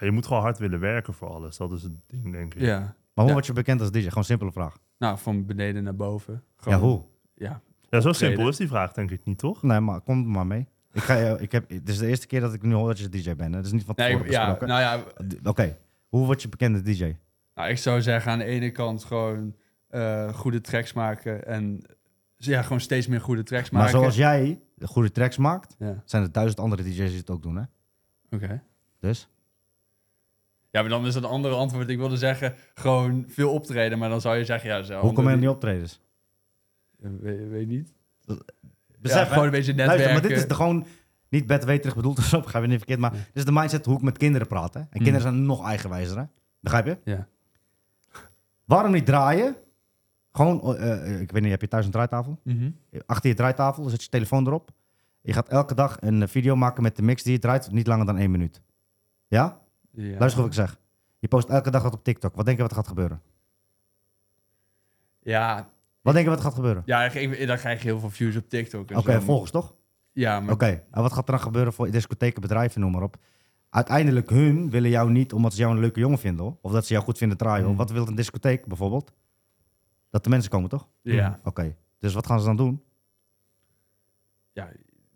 C: Ja, je moet gewoon hard willen werken voor alles. Dat is het ding, denk ik.
B: Ja.
A: hoe
B: Ja.
A: word je bekend als DJ? Gewoon een simpele vraag.
B: Nou, van beneden naar boven.
A: Ja,
B: Gewoon-
A: hoe?
B: Ja.
C: Ja, zo
B: Optreden.
C: simpel is die vraag, denk ik niet, toch?
A: Nee, maar kom er maar mee. Ik ga, je- ik heb, het is de eerste keer dat ik nu hoor dat je DJ bent. hè. Dat is niet van
B: Nee,
A: tevoren
B: ja,
A: besproken.
B: nou ja,
A: Oké, hoe word je bekend als DJ?
B: nou, ik zou zeggen aan de ene kant gewoon eh, goede tracks maken. En ja, gewoon steeds meer goede tracks
A: Maar
B: maken.
A: zoals jij de goede tracks maakt,
B: Ja,
A: zijn er duizend andere DJ's die het ook doen, hè?
B: oké.
A: Dus?
B: Ja, maar dan is het een andere antwoord. Ik wilde zeggen, gewoon veel optreden. Maar dan zou je zeggen, ja, zo.
A: Hoe kom je aan die optredens?
B: Weet, weet niet.
A: Besef,
B: ja, gewoon een beetje netwerken.
A: Luister, maar dit is de gewoon niet bedweterig bedoeld, dus op, ga je niet verkeerd. Maar dit is de mindset hoe ik met kinderen praat. Hè? En kinderen zijn nog eigenwijzer, hè? Begrijp je?
B: Ja.
A: Waarom niet draaien? Gewoon, eh, eh, ik weet niet, heb je thuis een draaitafel?
B: Mhm.
A: Achter je draaitafel, zet je telefoon erop. Je gaat elke dag een eh, video maken met de mix die je draait, niet langer dan één minuut. Ja?
B: Ja.
A: Luister wat ik zeg. Je post elke dag wat op TikTok. Wat denk je wat er gaat gebeuren?
B: Ja,
A: Wat denk je wat er gaat gebeuren?
B: ja dan krijg je heel veel views op TikTok.
A: Oké, volgens toch?
B: Ja, maar
A: Oké, en wat gaat er dan gebeuren voor discotheken, bedrijven, noem maar op? Uiteindelijk, hun willen jou niet omdat ze jou een leuke jongen vinden, hoor. Of dat ze jou goed vinden draaien. hoor.
B: Mm.
A: Wat wil een discotheek bijvoorbeeld? Dat de mensen komen, toch?
B: ja,
A: Oké, dus wat gaan ze dan doen?
B: ja,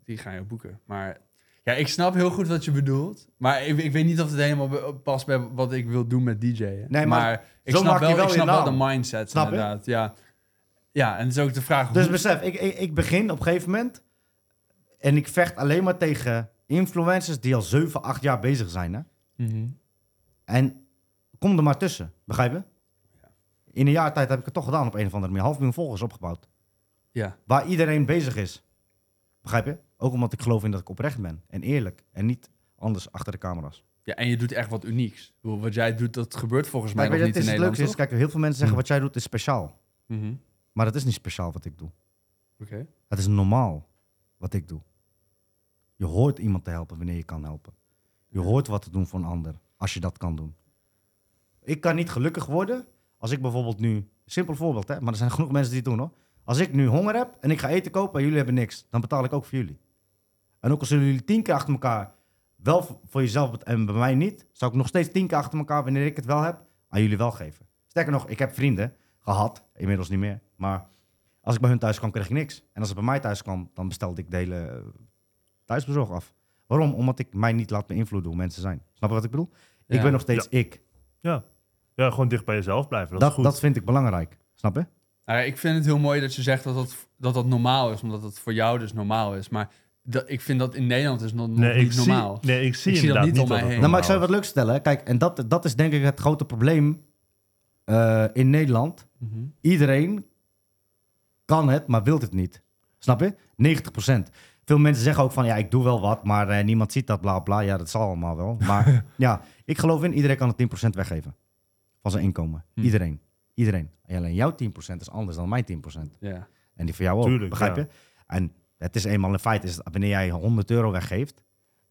B: die gaan je boeken. Maar ja, ik snap heel goed wat je bedoelt. Maar ik, ik weet niet of het helemaal past bij wat ik wil doen met DJ'en.
A: Nee, maar
B: ik
A: zo
B: snap
A: maak je
B: wel,
A: wel
B: ik
A: je
B: snap wel de mindset
A: Snap je?
B: inderdaad. Ja. ja, en het is ook de vraag...
A: Dus
B: hoe-
A: besef, ik, ik, ik begin op een gegeven moment en ik vecht alleen maar tegen influencers die al 7, 8 jaar bezig zijn. Hè?
B: Mhm.
A: En kom er maar tussen, begrijp je? In een jaar tijd heb ik het toch gedaan op een of andere manier. Half miljoen volgers opgebouwd.
B: Ja,
A: Waar iedereen bezig is. Begrijp je? Ook omdat ik geloof in dat ik oprecht ben. En eerlijk. En niet anders achter de camera's.
B: ja, en je doet echt wat unieks. Wat jij doet, dat gebeurt volgens mij nog niet
A: het
B: in
A: het
B: Nederland,
A: leukste is, kijk, heel veel mensen zeggen
C: Hm.
A: wat jij doet is speciaal.
B: Mhm.
A: Maar het is niet speciaal wat ik doe.
B: Oké.
A: Het is normaal wat ik doe. Je hoort iemand te helpen wanneer je kan helpen. Je hoort wat te doen voor een ander als je dat kan doen. Ik kan niet gelukkig worden als ik bijvoorbeeld nu, simpel voorbeeld, hè, maar er zijn genoeg mensen die het doen hoor. Als ik nu honger heb en ik ga eten kopen en jullie hebben niks, dan betaal ik ook voor jullie. En ook al zullen jullie tien keer achter elkaar wel voor jezelf en bij mij niet, zou ik nog steeds tien keer achter elkaar, wanneer ik het wel heb, aan jullie wel geven. Sterker nog, ik heb vrienden gehad, inmiddels niet meer, maar als ik bij hun thuis kwam, kreeg ik niks. En als het bij mij thuis kwam, dan bestelde ik de hele eh, thuisbezorg af. Waarom? Omdat ik mij niet laat beïnvloeden hoe mensen zijn. Snap je wat ik bedoel? Ik ben nog steeds ik.
C: Ja. Ja, gewoon dicht bij jezelf blijven. Dat,
A: Dat,
C: is goed.
A: dat vind ik belangrijk. Snap je?
B: Nou, ik vind het heel mooi dat je zegt dat dat, dat dat normaal is, omdat het voor jou dus normaal is. Maar dat, ik vind dat in Nederland is nog, nog
C: nee, ik
B: niet normaal.
C: Zie, nee, ik zie
B: Ik zie dat niet om
C: dat
B: mij heen.
A: Nou, maar ik zou je wat leuks stellen. Kijk, en dat, dat is denk ik het grote probleem eh, in Nederland.
B: Mhm.
A: Iedereen kan het, maar wilt het niet. Snap je? 90%. Veel mensen zeggen ook van, ja, ik doe wel wat, maar eh, niemand ziet dat, bla bla. Ja, dat zal allemaal wel. Maar ja, ik geloof in, iedereen kan het 10% weggeven. Van zijn inkomen.
B: Hm.
A: Iedereen. Iedereen. En alleen jouw 10% is anders dan mijn 10%.
B: Ja.
A: En die voor jou ook,
C: Tuurlijk,
A: begrijp
C: ja.
A: je? En het is eenmaal een feit, is dat wanneer jij 100 euro weggeeft,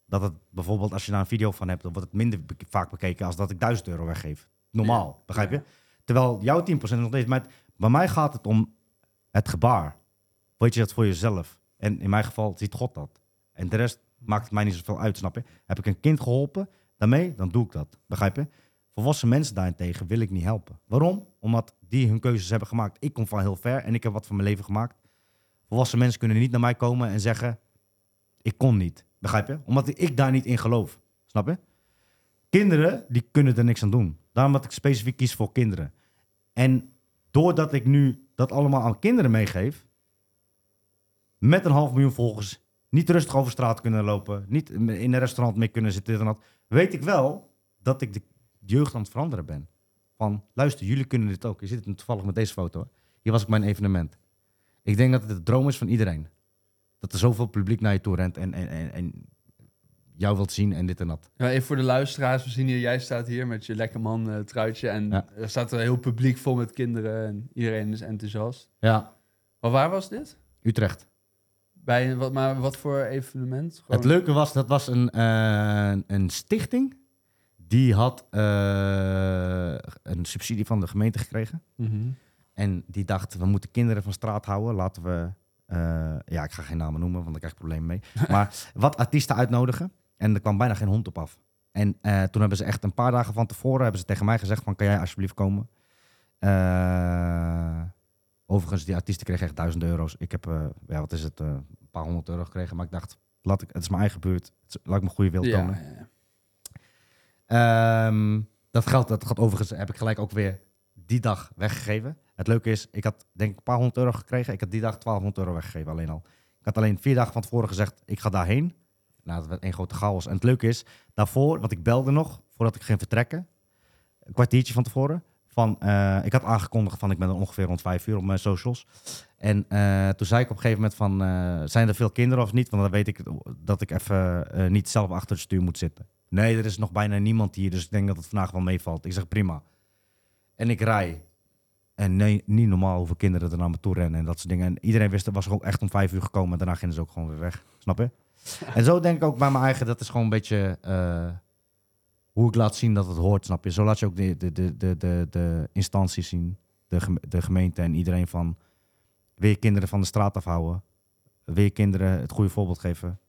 A: dat het bijvoorbeeld, als je daar een video van hebt, dan wordt het minder be- vaak bekeken als dat ik 1000 euro weggeef. Normaal,
B: Ja.
A: begrijp
B: Ja.
A: je? Terwijl jouw 10% is nog steeds, maar het- bij mij gaat het om het gebaar. Weet je dat voor jezelf? En in mijn geval ziet God dat. En de rest maakt het mij niet zoveel uit, snap je? Heb ik een kind geholpen daarmee, dan doe ik dat. Begrijp je? Volwassen mensen daarentegen wil ik niet helpen. Waarom? Omdat die hun keuzes hebben gemaakt. Ik kom van heel ver en ik heb wat van mijn leven gemaakt. Volwassen mensen kunnen niet naar mij komen en zeggen: Ik kon niet. Begrijp je? Omdat ik daar niet in geloof. Snap je? Kinderen, die kunnen er niks aan doen. Daarom dat ik specifiek kies voor kinderen. En doordat ik nu dat allemaal aan kinderen meegeef, met een half miljoen volgers, niet rustig over straat kunnen lopen, niet in een restaurant mee kunnen zitten, en dat, weet ik wel dat ik de jeugd aan het veranderen ben. Van, luister, jullie kunnen dit ook. Je zit het toevallig met deze foto. Hier was ik bij een evenement. Ik denk dat het de droom is van iedereen. Dat er zoveel publiek naar je toe rent en, en, en, en jou wilt zien en dit en dat.
B: Ja, even voor de luisteraars, we zien hier, jij staat hier met je lekker man eh, truitje en
A: Ja.
B: er staat een heel publiek vol met kinderen en iedereen is enthousiast.
A: Ja.
B: Maar waar was dit?
A: Utrecht.
B: Bij wat, maar wat voor evenement? Gewoon-
A: Het leuke was, dat was een, eh, een stichting. Die had eh, een subsidie van de gemeente gekregen.
B: Mhm.
A: En die dacht, we moeten kinderen van straat houden. Laten we, eh, ja, ik ga geen namen noemen, want daar krijg ik problemen mee. Maar wat artiesten uitnodigen. En er kwam bijna geen hond op af. En eh, toen hebben ze echt een paar dagen van tevoren hebben ze tegen mij gezegd van, kan jij alsjeblieft komen? Overigens, die artiesten kregen echt duizend euro's. Ik heb, ja, wat is het, een paar honderd euro gekregen. Maar ik dacht, laat ik, het is mijn eigen buurt. Laat ik mijn goede wil
B: Ja,
A: tonen.
B: ja, ja.
A: Ehm, dat geld, dat gaat overigens, heb ik gelijk ook weer die dag weggegeven. Het leuke is, ik had denk ik een paar honderd euro gekregen. Ik had die dag 1200 euro weggegeven alleen al. Ik had alleen vier dagen van tevoren gezegd, ik ga daarheen. Nou, dat werd één grote chaos. En het leuke is, daarvoor, want ik belde nog, voordat ik ging vertrekken, een kwartiertje van tevoren, van, eh, ik had aangekondigd van, ik ben er ongeveer rond vijf uur op mijn socials. En eh, toen zei ik op een gegeven moment van, eh, zijn er veel kinderen of niet? Want dan weet ik dat ik even niet zelf achter het stuur moet zitten. Nee, er is nog bijna niemand hier, dus ik denk dat het vandaag wel meevalt. Ik zeg prima. En ik rij. En nee, niet normaal hoeveel kinderen er naar me toe rennen en dat soort dingen. En iedereen wist, er was ook echt om vijf uur gekomen en daarna gingen ze ook gewoon weer weg. Snap je? en zo denk ik ook bij mijn eigen, dat is gewoon een beetje eh, hoe ik laat zien dat het hoort, snap je? Zo laat je ook de, de, de, de, de, de instanties zien, de, de gemeente en iedereen van, wil je kinderen van de straat afhouden? Wil je kinderen het goede voorbeeld geven?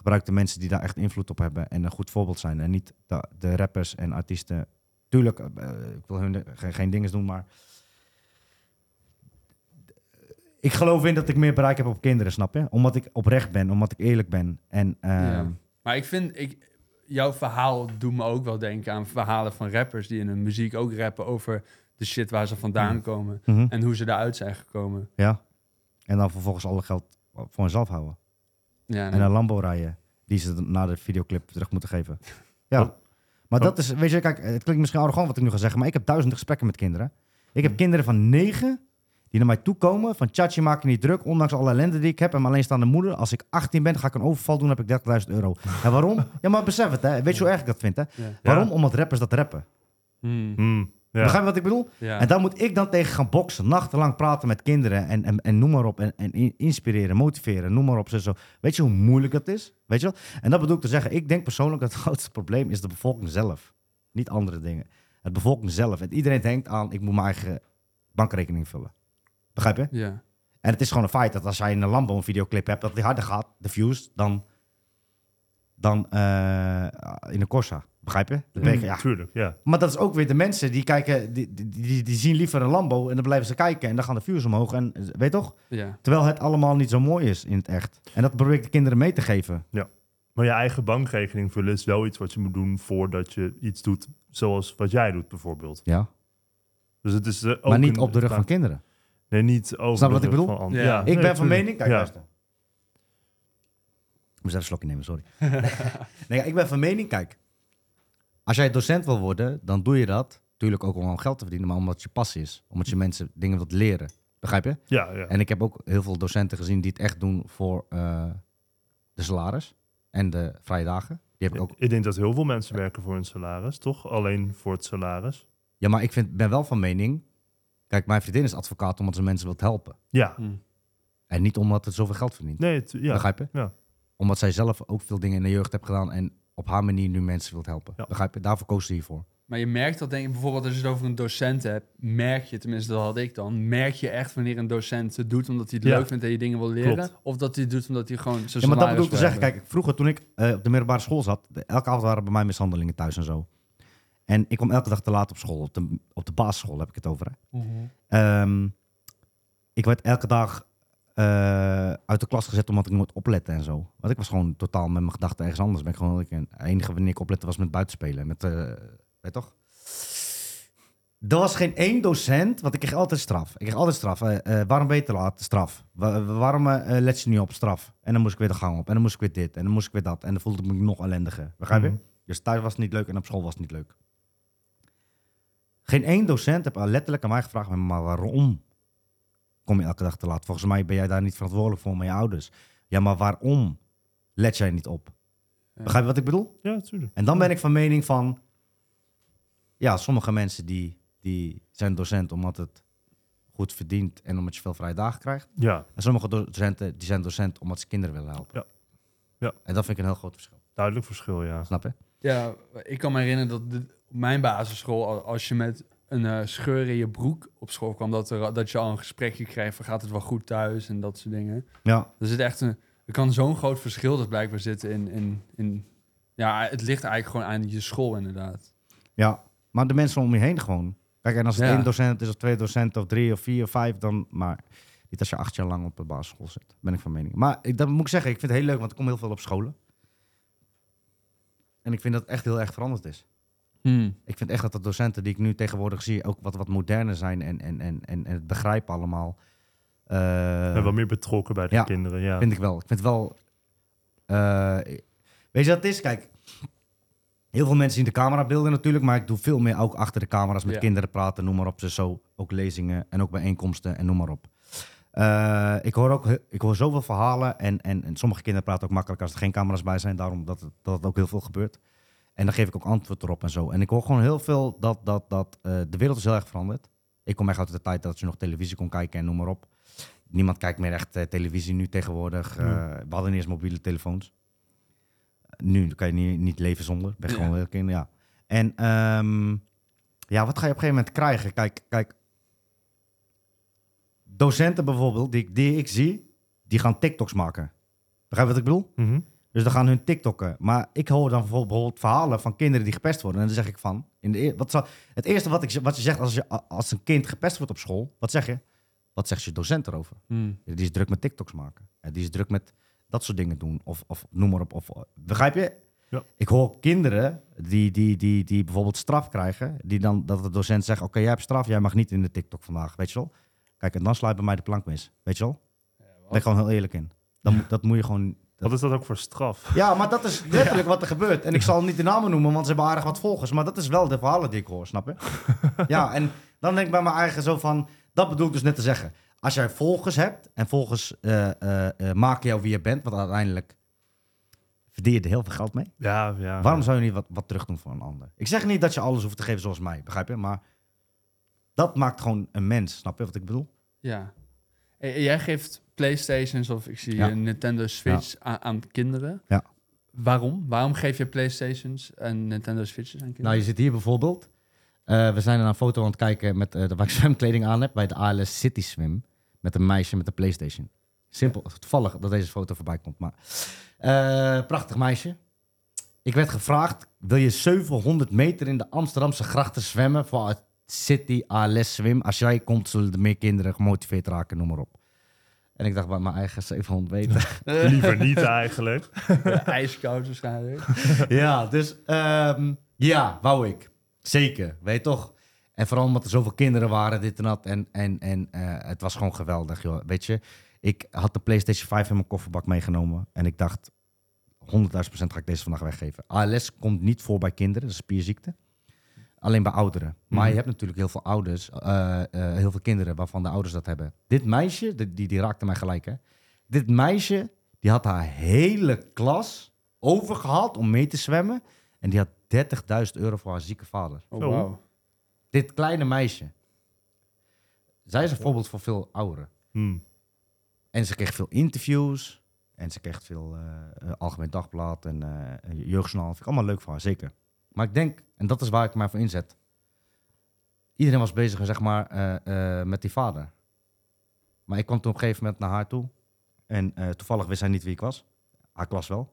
A: Gebruik de mensen die daar echt invloed op hebben en een goed voorbeeld zijn. En niet de, de rappers en artiesten. Tuurlijk, eh, ik wil hun de- geen, geen dingen doen, maar... Ik geloof in dat ik meer bereik heb op kinderen, snap je? Omdat ik oprecht ben, omdat ik eerlijk ben. En ehm,
B: Ja. Maar ik vind, ik, jouw verhaal doet me ook wel denken aan verhalen van rappers die in hun muziek ook rappen over de shit waar ze vandaan
A: Mhm.
B: komen
A: mhm,
B: en hoe ze daaruit zijn gekomen.
A: ja. En dan vervolgens alle geld voor hunzelf houden.
B: Ja,
A: En een Lambo rijden, die ze na de videoclip terug moeten geven. Ja.
C: Oh.
A: Maar
C: Oh.
A: dat is, weet je, kijk, het klinkt misschien arrogant wat ik nu ga zeggen, maar ik heb duizenden gesprekken met kinderen. Ik heb
B: Hm.
A: kinderen van negen die naar mij toe komen van Tjatje, maak je niet druk, ondanks alle ellende die ik heb en mijn alleenstaande moeder. Als ik 18 ben, ga ik een overval doen, heb ik 30.000 euro. En waarom? Ja, maar besef het, hè. weet je hoe erg ik dat vind, hè?
B: ja.
A: Waarom? Omdat rappers dat rappen.
B: Hmm.
C: Hmm, ja.
A: Begrijp je wat ik bedoel?
B: Ja.
A: En daar moet ik dan tegen gaan boksen. Nachtenlang praten met kinderen en, en, en noem maar op. En, en in- inspireren, motiveren, noem maar op. Zo, zo. Weet je hoe moeilijk dat is? Weet je wel? En dat bedoel ik te zeggen. Ik denk persoonlijk dat het grootste probleem is de bevolking zelf. Niet andere dingen. Het bevolking zelf. En iedereen denkt aan, ik moet mijn eigen bankrekening vullen. Begrijp je?
B: ja.
A: En het is gewoon een feit dat als jij in een Lambo een videoclip hebt dat die harder gaat, de views, dan, dan eh, in een Corsa. Begrijp je? Je- ja,
C: Tuurlijk, ja.
A: maar dat is ook weer de mensen die kijken, die, die, die, die zien liever een Lambo en dan blijven ze kijken en dan gaan de views omhoog. En weet toch?
B: ja.
A: Terwijl het allemaal niet zo mooi is in het echt. En dat probeer ik de kinderen mee te geven.
C: Maar je eigen bankrekening vullen is wel iets wat je moet doen voordat je iets doet zoals wat jij doet bijvoorbeeld.
A: Ja.
C: Dus het is eh, ook
A: maar niet
C: een-
A: op de rug van kinderen.
C: Nee, niet over
A: Snap wat ik bedoel?
B: Ja.
C: Ja,
A: ik
C: nee,
A: ben van mening, kijk
C: Ja.
A: luister. Ik moest even een slokje nemen, sorry. nee, ik ben van mening, kijk. Als jij docent wil worden, dan doe je dat. Natuurlijk ook om geld te verdienen, maar omdat het je passie is. Omdat je mensen dingen wilt leren. Begrijp je?
C: Ja, ja.
A: En ik heb ook heel veel docenten gezien die het echt doen voor eh, de salaris en de vrije dagen. Die heb ik ook.
C: Ik denk dat heel veel mensen werken voor hun salaris, toch? Alleen voor het salaris.
A: Ja, maar ik vind, ben wel van mening. Kijk, mijn vriendin is advocaat omdat ze mensen wilt helpen.
C: Ja,
B: Hm.
A: En niet omdat het zoveel geld verdient.
C: nee, het- ja.
A: Begrijp je?
C: Ja.
A: Omdat zij zelf ook veel dingen in de jeugd heeft gedaan en op haar manier nu mensen wilt helpen.
C: Ja.
A: Begrijp je? Daarvoor koos ze hiervoor.
B: Maar je merkt dat, denk ik, bijvoorbeeld als je het over een docent hebt, merk je, tenminste dat had ik dan, merk je echt wanneer een docent het doet omdat hij het
C: Ja.
B: leuk vindt en je dingen wil leren,
C: Klopt.
B: of dat hij het doet omdat hij gewoon zijn
A: Ja, maar dat bedoel ik te zeggen. Kijk, vroeger toen ik eh, op de middelbare school zat, de- elke avond waren bij mij mishandelingen thuis en zo. En ik kwam elke dag te laat op school. Op de, op de basisschool heb ik het over. Hè.
B: Mhm.
A: Ehm, ik werd elke dag eh, uit de klas gezet omdat ik moet opletten en zo. Want ik was gewoon totaal met mijn gedachten ergens anders. Ben ik gewoon, ik, het enige wanneer ik oplette was met buitenspelen. Met, eh, weet toch? Er was geen één docent, want ik kreeg altijd straf. Ik kreeg altijd straf. Eh, waarom ben je te laat? Straf. Wa- waarom let je niet op? Straf. En dan moest ik weer de gang op. En dan moest ik weer dit. En dan moest ik weer dat. En dan voelde ik me nog ellendiger. Begrijp je?
C: Mhm.
A: Dus thuis was het niet leuk en op school was het niet leuk. Geen één docent heeft al letterlijk aan mij gevraagd, maar waarom kom je elke dag te laat? Volgens mij ben jij daar niet verantwoordelijk voor, maar je ouders. Ja, maar waarom let jij niet op?
B: Ja.
A: Begrijp je wat ik bedoel?
C: Ja, natuurlijk.
A: En dan ben ik van mening van, ja, sommige mensen die, die zijn docent omdat het goed verdient en omdat je veel vrije dagen krijgt.
C: Ja,
A: En sommige docenten die zijn docent omdat ze kinderen willen helpen.
C: Ja. Ja.
A: En dat vind ik een heel groot verschil.
C: duidelijk verschil, ja.
A: Snap je?
B: Ja, ik kan me herinneren dat de- op mijn basisschool, al- als je met een eh, scheur in je broek op school kwam, dat, er, dat je al een gesprekje kreeg van gaat het wel goed thuis en dat soort dingen.
A: Ja.
B: Er zit echt een, er kan zo'n groot verschil dus blijkbaar zitten in, in, in, ja, het ligt eigenlijk gewoon aan je school inderdaad.
A: Ja, maar de mensen om je heen gewoon. Kijk, en als het
B: Ja.
A: één docent is, of twee docenten, of drie, of vier, of vijf, dan... Maar niet als je acht jaar lang op de basisschool zit, ben ik van mening. Maar ik, dat moet ik zeggen, ik vind het heel leuk, want ik kom heel veel op scholen. En ik vind dat echt heel erg veranderd is. Ik vind echt dat de docenten die ik nu tegenwoordig zie ook wat, wat moderner zijn en, en, en, en, en het begrijpen allemaal. Eh,
C: en wat meer betrokken bij de
A: ja.
C: kinderen, ja.
A: Vind ik wel. Ik vind wel. eh, weet je wat het is? Kijk. Heel veel mensen zien de camerabeelden natuurlijk, maar ik doe veel meer ook achter de camera's met
B: Ja.
A: kinderen praten, noem maar op. Dus zo ook lezingen en ook bijeenkomsten en noem maar op. Eh, ik, hoor ook, ik hoor zoveel verhalen en, en, en sommige kinderen praten ook makkelijk als er geen camera's bij zijn, daarom dat dat het ook heel veel gebeurt. En dan geef ik ook antwoord erop en zo. En ik hoor gewoon heel veel dat, dat, dat eh, de wereld is heel erg veranderd. Ik kom echt uit de tijd dat je nog televisie kon kijken en noem maar op. Niemand kijkt meer echt eh, televisie nu tegenwoordig. Eh, we hadden eens mobiele telefoons. Nu kan je niet, niet leven zonder. Ben
B: Ja.
A: gewoon heel kind, ja. En ehm, ja, wat ga je op een gegeven moment krijgen? Kijk, kijk. Docenten bijvoorbeeld, die, ik- die ik zie, die gaan TikToks maken. Begrijp je wat ik bedoel?
C: Mhm.
A: Dus dan gaan hun TikTokken. Maar ik hoor dan bijvoorbeeld verhalen van kinderen die gepest worden. En dan zeg ik van... In de, eer- wat zal, het eerste wat, ik, wat je zegt als, je, als een kind gepest wordt op school... Wat zeg je? Wat zegt je docent erover?
B: Hmm.
A: Ja, Die is druk met TikToks maken. Ja, Die is druk met dat soort dingen doen. Of, of noem maar op. Of, begrijp je?
C: Ja.
A: Ik hoor kinderen die, die, die, die bijvoorbeeld straf krijgen. Die dan dat de docent zegt: Oké, jij hebt straf, jij mag niet in de TikTok vandaag. Weet je wel? Kijk, en dan sluit bij mij de plank mis. Weet je wel? Ben ik gewoon heel eerlijk in. Dan, dat moet je gewoon.
C: Wat is dat ook voor straf?
A: Ja, maar dat is letterlijk wat er gebeurt. En ik zal niet de namen noemen, want ze hebben aardig wat volgers. Maar dat is wel de verhalen die ik hoor, snap je? Ja, en dan denk ik bij mijn eigen zo van... Dat bedoel ik dus net te zeggen. Als jij volgers hebt en volgers eh, eh, eh, maken jou wie je bent... want uiteindelijk verdien je er heel veel geld mee.
C: Ja, ja.
A: Waarom zou je niet wat, wat terug doen voor een ander? Ik zeg niet dat je alles hoeft te geven zoals mij, begrijp je? Maar dat maakt gewoon een mens, snap je wat ik bedoel?
B: Ja. En jij geeft Playstations of ik zie
A: Ja.
B: een Nintendo Switch aan, aan kinderen.
A: Ja.
B: Waarom? Waarom geef je Playstations en Nintendo Switches aan kinderen?
A: Nou, je zit hier bijvoorbeeld. Eh, we zijn naar een foto aan het kijken met, eh, waar ik zwemkleding aan heb bij de ALS City Swim. Met een meisje met een PlayStation. Simpel, toevallig dat deze foto voorbij komt. Maar eh, prachtig meisje. Ik werd gevraagd: wil je 700 meter in de Amsterdamse grachten zwemmen voor het City ALS Swim? Als jij komt, zullen er meer kinderen gemotiveerd raken, noem maar op. En ik dacht bij mijn eigen 700 meter.
C: Liever niet eigenlijk.
B: Ja, ijskoud waarschijnlijk.
A: ja, dus ehm, ja, wou ik. Zeker, weet je toch? En vooral omdat er zoveel kinderen waren, dit en dat. En, en, en eh, het was gewoon geweldig, joh. Weet je, ik had de PlayStation 5 in mijn kofferbak meegenomen. En ik dacht, 100.000% ga ik deze vandaag weggeven. ALS komt niet voor bij kinderen, dat is een spierziekte. Alleen bij ouderen. Maar
C: Mhm.
A: je hebt natuurlijk heel veel ouders, eh, eh, heel veel kinderen waarvan de ouders dat hebben. Dit meisje, die, die, die raakte mij gelijk hè. Dit meisje, die had haar hele klas overgehaald om mee te zwemmen. En die had 30.000 euro voor haar zieke vader.
B: Oh.
A: Dit kleine meisje. Zij is een voorbeeld voor veel ouderen.
C: Hmm.
A: En ze kreeg veel interviews. En ze kreeg veel eh, eh, Algemeen Dagblad en eh Jeugdjournaal. Vind ik allemaal leuk voor haar, zeker. Maar ik denk, en dat is waar ik mij voor inzet. Iedereen was bezig zeg maar, eh, eh, met die vader. Maar ik kwam toen op een gegeven moment naar haar toe. En eh, toevallig wist zij niet wie ik was. Haar klas wel.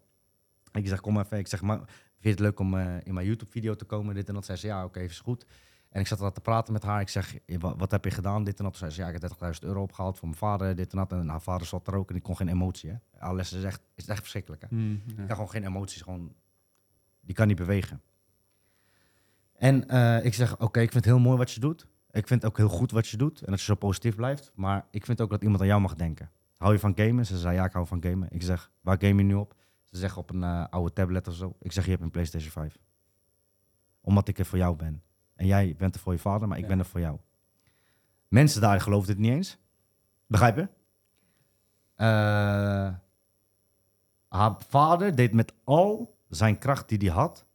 A: Ik zeg, kom even. Ik zeg, maar, vind je het leuk om in mijn YouTube-video te komen? Dit en dat. Zei ze, ja, oké, is goed. En ik zat daar te praten met haar. Ik zeg, "Eh, wat, heb je gedaan? Dit en dat. Toen zei ze, ja, ik heb 30.000 euro opgehaald voor mijn vader. Dit en dat. En haar vader zat er ook en ik kon geen emotie. Hè. Alles is echt, is echt verschrikkelijk. Hè.
B: Ja.
A: Ik kan gewoon geen emoties. Gewoon, die kan niet bewegen. En eh, ik zeg, oké, ik vind het heel mooi wat je doet. Ik vind het ook heel goed wat je doet. En dat je zo positief blijft. Maar ik vind ook dat iemand aan jou mag denken. Hou je van gamen? Ze zei, ja, ik hou van gamen. Ik zeg, waar game je nu op? Ze zeggen op een eh, oude tablet of zo. Ik zeg, je hebt een PlayStation 5. Omdat ik er voor jou ben. En jij bent er voor je vader, maar ik
B: Ja.
A: ben er voor jou. Mensen daar geloofden het niet eens. Begrijp je? Eh, haar vader deed met al zijn kracht die hij had,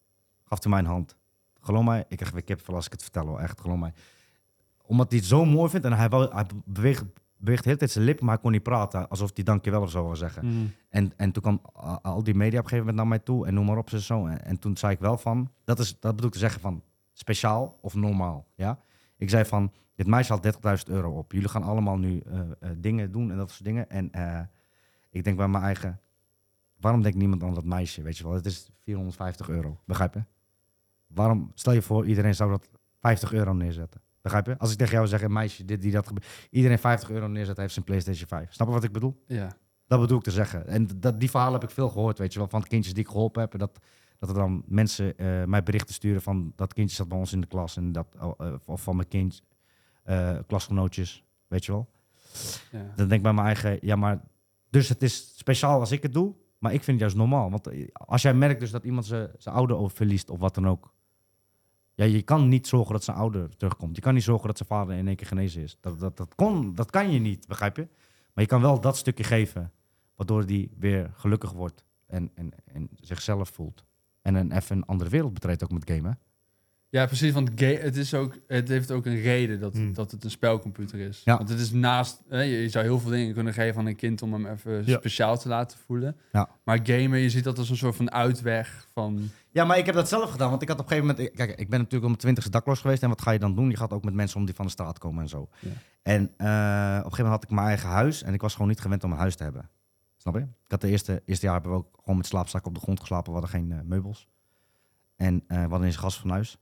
A: gaf hij mij een hand. Geloof mij, ik krijg weer kipvel als ik het vertel hoor, echt, geloof mij. Omdat hij het zo mooi vindt en hij, hij beweegt, beweegt de hele tijd zijn lippen, maar hij kon niet praten, alsof hij dankjewel of zo wil zeggen.
B: Hmm.
A: En, en toen kwam al die media op een gegeven moment naar mij toe en noem maar op ze zo. En, en toen zei ik wel van, dat, is, dat bedoel ik te zeggen van speciaal of normaal. Ja? Ik zei van, dit meisje haalt 30.000 euro op. Jullie gaan allemaal nu eh, eh, dingen doen en dat soort dingen. En eh, ik denk bij mijn eigen, waarom denkt niemand aan dat meisje? Weet je wel, het is 450 euro. Begrijp je? Waarom, stel je voor, iedereen zou dat 50 euro neerzetten. Begrijp je? Als ik tegen jou zeg, een meisje, dit, die, dat gebeurt. Iedereen 50 euro neerzet, heeft zijn PlayStation 5. Snap je wat ik bedoel?
B: Ja.
A: Dat bedoel ik te zeggen. En dat, die verhalen heb ik veel gehoord, weet je wel, van kindjes die ik geholpen heb. En dat, dat er dan mensen eh, mij berichten sturen van dat kindje zat bij ons in de klas. En dat, eh, of van mijn kind, eh, klasgenootjes, weet je wel.
B: ja.
A: Dan denk ik bij mijn eigen, ja maar, dus het is speciaal als ik het doe. Maar ik vind het juist normaal. Want als jij merkt dus dat iemand zijn ouder verliest of wat dan ook. Ja, je kan niet zorgen dat zijn ouder terugkomt. Je kan niet zorgen dat zijn vader in één keer genezen is. Dat, dat, dat, kon, dat kan je niet, begrijp je? Maar je kan wel dat stukje geven, waardoor hij weer gelukkig wordt en, en, en zichzelf voelt. En een, even een andere wereld betreedt ook met gamen.
B: Ja, precies. Want het, is ook, het heeft ook een reden dat,
C: Hmm.
B: dat het een spelcomputer is.
A: Ja.
B: Want het is naast... Hè, je zou heel veel dingen kunnen geven aan een kind om hem even
C: Ja.
B: speciaal te laten voelen.
A: Ja.
B: Maar gamen, je ziet dat als een soort van uitweg van...
A: Ja, maar ik heb dat zelf gedaan. Want ik had op een gegeven moment... Kijk, ik ben natuurlijk om mijn twintigste dakloos geweest. En wat ga je dan doen? Je gaat ook met mensen om die van de straat komen en zo.
B: Ja.
A: En eh, op een gegeven moment had ik mijn eigen huis. En ik was gewoon niet gewend om een huis te hebben. Snap je? Ik had de eerste, eerste jaar hebben we ook gewoon met slaapzak op de grond geslapen. We hadden geen eh, meubels. En eh, we hadden eens gas van huis.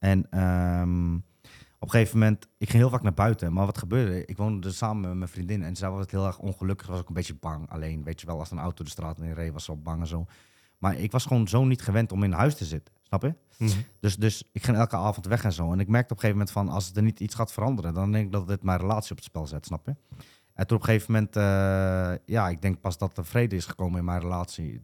A: En ehm, op een gegeven moment... Ik ging heel vaak naar buiten. Maar wat gebeurde? Ik woonde dus samen met mijn vriendin. En zij was het heel erg ongelukkig. Ze was ook een beetje bang. Alleen, weet je wel, als een auto de straat in reed, was ze al bang en zo. Maar ik was gewoon zo niet gewend om in huis te zitten. Snap je?
C: Mhm.
A: Dus, dus ik ging elke avond weg en zo. En ik merkte op een gegeven moment van... als er niet iets gaat veranderen... dan denk ik dat dit mijn relatie op het spel zet, snap je? En toen op een gegeven moment... eh, ja, ik denk pas dat er vrede is gekomen in mijn relatie...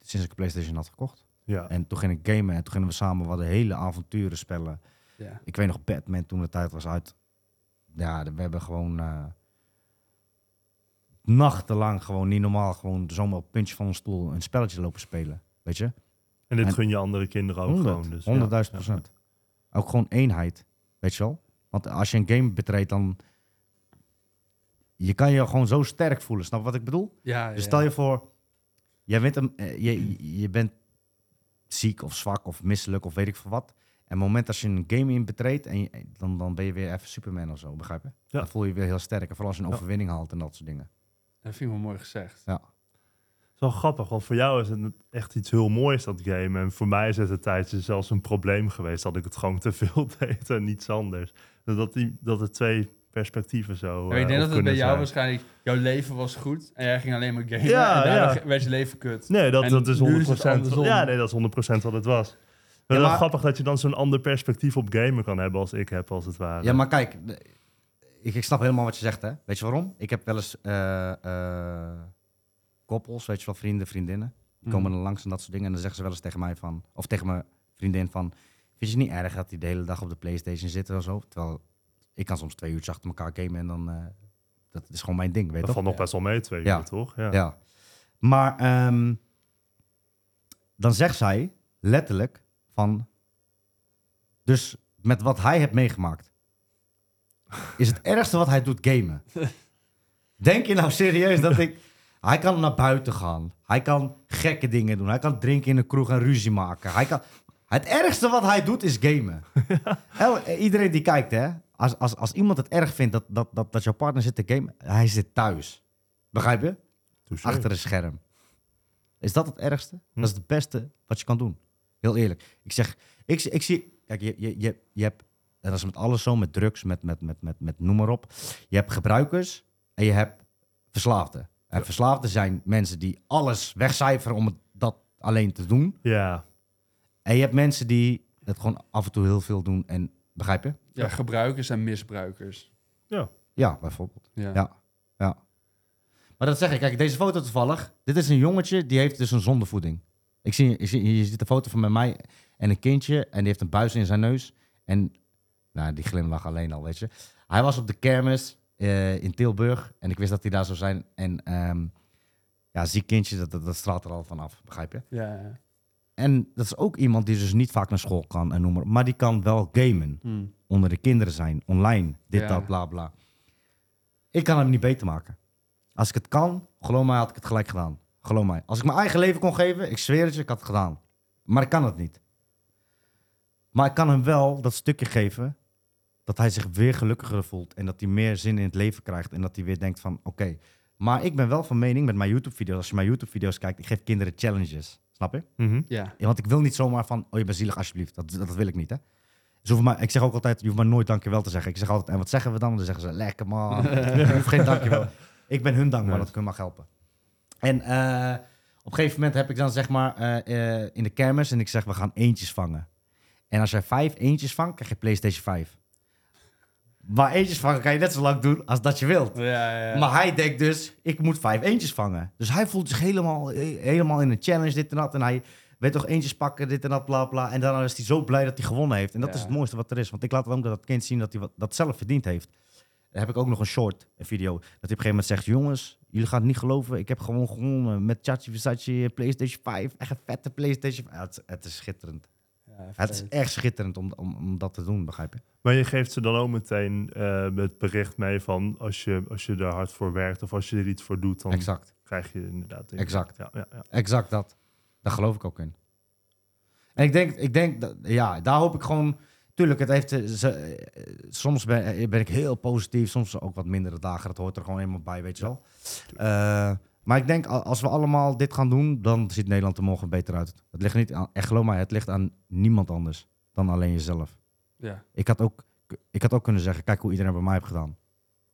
A: sinds ik een Playstation had gekocht.
C: Ja.
A: En toen ging ik gamen en toen gingen we samen... hadden hele avonturen spellen.
B: Ja.
A: Ik weet nog, Batman toen de tijd was uit. Ja, we hebben gewoon... eh, nachtenlang gewoon niet normaal... gewoon zomaar op puntje van een stoel... een spelletje lopen spelen, weet je?
C: En dit
A: En-
C: gun je andere kinderen ook
A: 100,
C: gewoon. Dus, ja.
A: 100.000
C: Ja.
A: procent. Ook gewoon eenheid, weet je wel? Want als je een game betreedt, dan... Je kan je gewoon zo sterk voelen, snap wat ik bedoel?
B: Ja,
A: Dus stel je voor, jij bent, een, eh, je, je bent ziek of zwak of misselijk of weet ik veel wat. En op het moment als je een game in betreedt, en je- dan, dan ben je weer even Superman of zo, begrijp je?
C: Ja.
A: Dan voel je je weer heel sterk. En vooral als je een
C: Ja.
A: overwinning haalt en dat soort dingen.
B: Dat vind ik wel mooi gezegd.
A: Ja.
C: Het is wel grappig, want voor jou is het echt iets heel moois, dat game. En voor mij is het een tijdje zelfs een probleem geweest dat ik het gewoon te veel deed en niets anders. Dat, die, dat er twee perspectieven zo.
B: Ja, ik
C: eh,
B: denk dat het bij jou
C: zijn.
B: waarschijnlijk... Jouw leven was goed en jij ging alleen maar gamen.
C: Ja,
B: en daardoor
C: ja.
B: werd je leven kut.
C: Nee, dat,
B: En
C: dat is
B: nu
C: 100%.
B: is
C: ja, nee, dat is 100% wat het was. Maar het is wel grappig dat je dan zo'n ander perspectief op gamen kan hebben als ik heb, als het ware.
A: Ja, maar kijk, ik, ik snap helemaal wat je zegt, hè? Weet je waarom? Ik heb wel eens eh, eh, koppels, weet je wel, vrienden, vriendinnen. Die komen
B: Mhm.
A: er langs en dat soort dingen. En dan zeggen ze wel eens tegen mij van, of tegen mijn vriendin van, Vind je het niet erg dat hij de hele dag op de Playstation zit of zo? Terwijl ik kan soms twee uur achter elkaar gamen en dan... eh, dat is gewoon mijn ding, weet je
C: Dat valt nog best wel mee, twee
A: Ja.
C: uur, toch? Ja.
A: Ja. Maar ehm, dan zegt zij letterlijk van... Dus met wat hij heeft meegemaakt... is het ergste wat hij doet gamen. Denk je nou serieus dat ik... Hij kan naar buiten gaan. Hij kan gekke dingen doen. Hij kan drinken in een kroeg en ruzie maken. Hij kan... Het ergste wat hij doet is gamen. El- iedereen die kijkt, hè. Als, als, als iemand het erg vindt dat, dat, dat, dat jouw partner zit te gamen... Hij zit thuis. Begrijp je?
C: Touché.
A: achter een scherm. Is dat het ergste?
C: Hm.
A: Dat is het beste wat je kan doen. Heel eerlijk. Ik zeg, ik, ik zie, kijk, je, je, je, je hebt, en dat is met alles zo, met drugs, met, met, met, met, met noem maar op. Je hebt gebruikers en je hebt verslaafden. En
C: Ja.
A: verslaafden zijn mensen die alles wegcijferen om het, dat alleen te doen.
C: Ja,
A: En je hebt mensen die het gewoon af en toe heel veel doen en, begrijp je?
B: Ja, gebruikers en misbruikers.
A: Ja, bijvoorbeeld.
B: Ja.
A: Ja. Ja. Maar dat zeg ik, kijk, deze foto toevallig. Dit is een jongetje, die heeft dus een zondevoeding. Ik zie, ik zie, je ziet een foto van met mij en een kindje en die heeft een buis in zijn neus. En nou, die glimlach alleen al, weet je. Hij was op de kermis eh, in Tilburg en ik wist dat hij daar zou zijn. En ehm, ja, ziek kindje, dat, dat, dat straalt er al vanaf, begrijp je?
B: Ja, ja.
A: En dat is ook iemand die dus niet vaak naar school kan en noem maar, maar die kan wel gamen
B: Hm.
A: onder de kinderen zijn, online, dit,
B: Ja.
A: dat, bla, bla. Ik kan hem niet beter maken. Als ik het kan, geloof mij, had ik het gelijk gedaan. Geloof mij. Als ik mijn eigen leven kon geven, ik zweer het je, ik had het gedaan. Maar ik kan het niet. Maar ik kan hem wel dat stukje geven dat hij zich weer gelukkiger voelt en dat hij meer zin in het leven krijgt en dat hij weer denkt van, oké. Maar ik ben wel van mening met mijn YouTube-video's, als je mijn YouTube-video's kijkt, ik geef kinderen challenges. Snap je?
C: Mhm.
B: ja.
A: Ja, want ik wil niet zomaar van, oh je bent zielig alsjeblieft. Dat, dat wil ik niet, hè. Dus hoef maar, ik zeg ook altijd, je hoeft maar nooit dankjewel te zeggen. Ik zeg altijd, en wat zeggen we dan? Dan zeggen ze, lekker man. je hoeft geen dankjewel. Ik ben hun dankbaar
C: Nee.
A: dat ik hun mag helpen. En eh, op een gegeven moment heb ik dan zeg maar eh, eh, in de kermis en ik zeg, we gaan eentjes vangen. En als jij vijf eentjes vangt, krijg je PlayStation 5. Maar eentjes vangen kan je net zo lang doen als dat je wilt.
B: Ja, ja.
A: Maar hij denkt dus, ik moet vijf eentjes vangen. Dus hij voelt zich helemaal, he- helemaal in een challenge, dit en dat. En hij weet toch eentjes pakken, dit en dat, bla bla. En dan is hij zo blij dat hij gewonnen heeft. En dat
B: Ja.
A: is het mooiste wat er is. Want ik laat ook dat kind zien dat hij wat, dat zelf verdiend heeft. Dan heb ik ook nog een short, een video. Dat hij op een gegeven moment zegt, jongens, jullie gaan het niet geloven. Ik heb gewoon gewonnen met Chachi Versace PlayStation 5. Echt een vette PlayStation 5. Ja, het, is- het is schitterend.
B: Ja,
A: Het is echt schitterend om, om, om dat te doen, begrijp je?
C: Maar je geeft ze dan ook meteen eh, het bericht mee van als je, als je er hard voor werkt of als je er iets voor doet, dan
A: Exact.
C: krijg je inderdaad.
A: Exact.
C: Ja, ja, ja.
A: Exact dat. Daar geloof ik ook in. En ik denk, ik denk dat, ja, daar hoop ik gewoon. Tuurlijk, het heeft. eh, ze- eh, soms ben, eh, ben ik heel positief, soms ook wat mindere dagen. Dat hoort er gewoon helemaal bij, weet je wel. Eh, maar ik denk, als we allemaal dit gaan doen, dan ziet Nederland er morgen beter uit. Het ligt niet aan, echt geloof mij, het ligt aan niemand anders dan alleen jezelf.
B: Ja.
A: Ik had ook, ik had ook kunnen zeggen, kijk hoe iedereen bij mij heeft gedaan.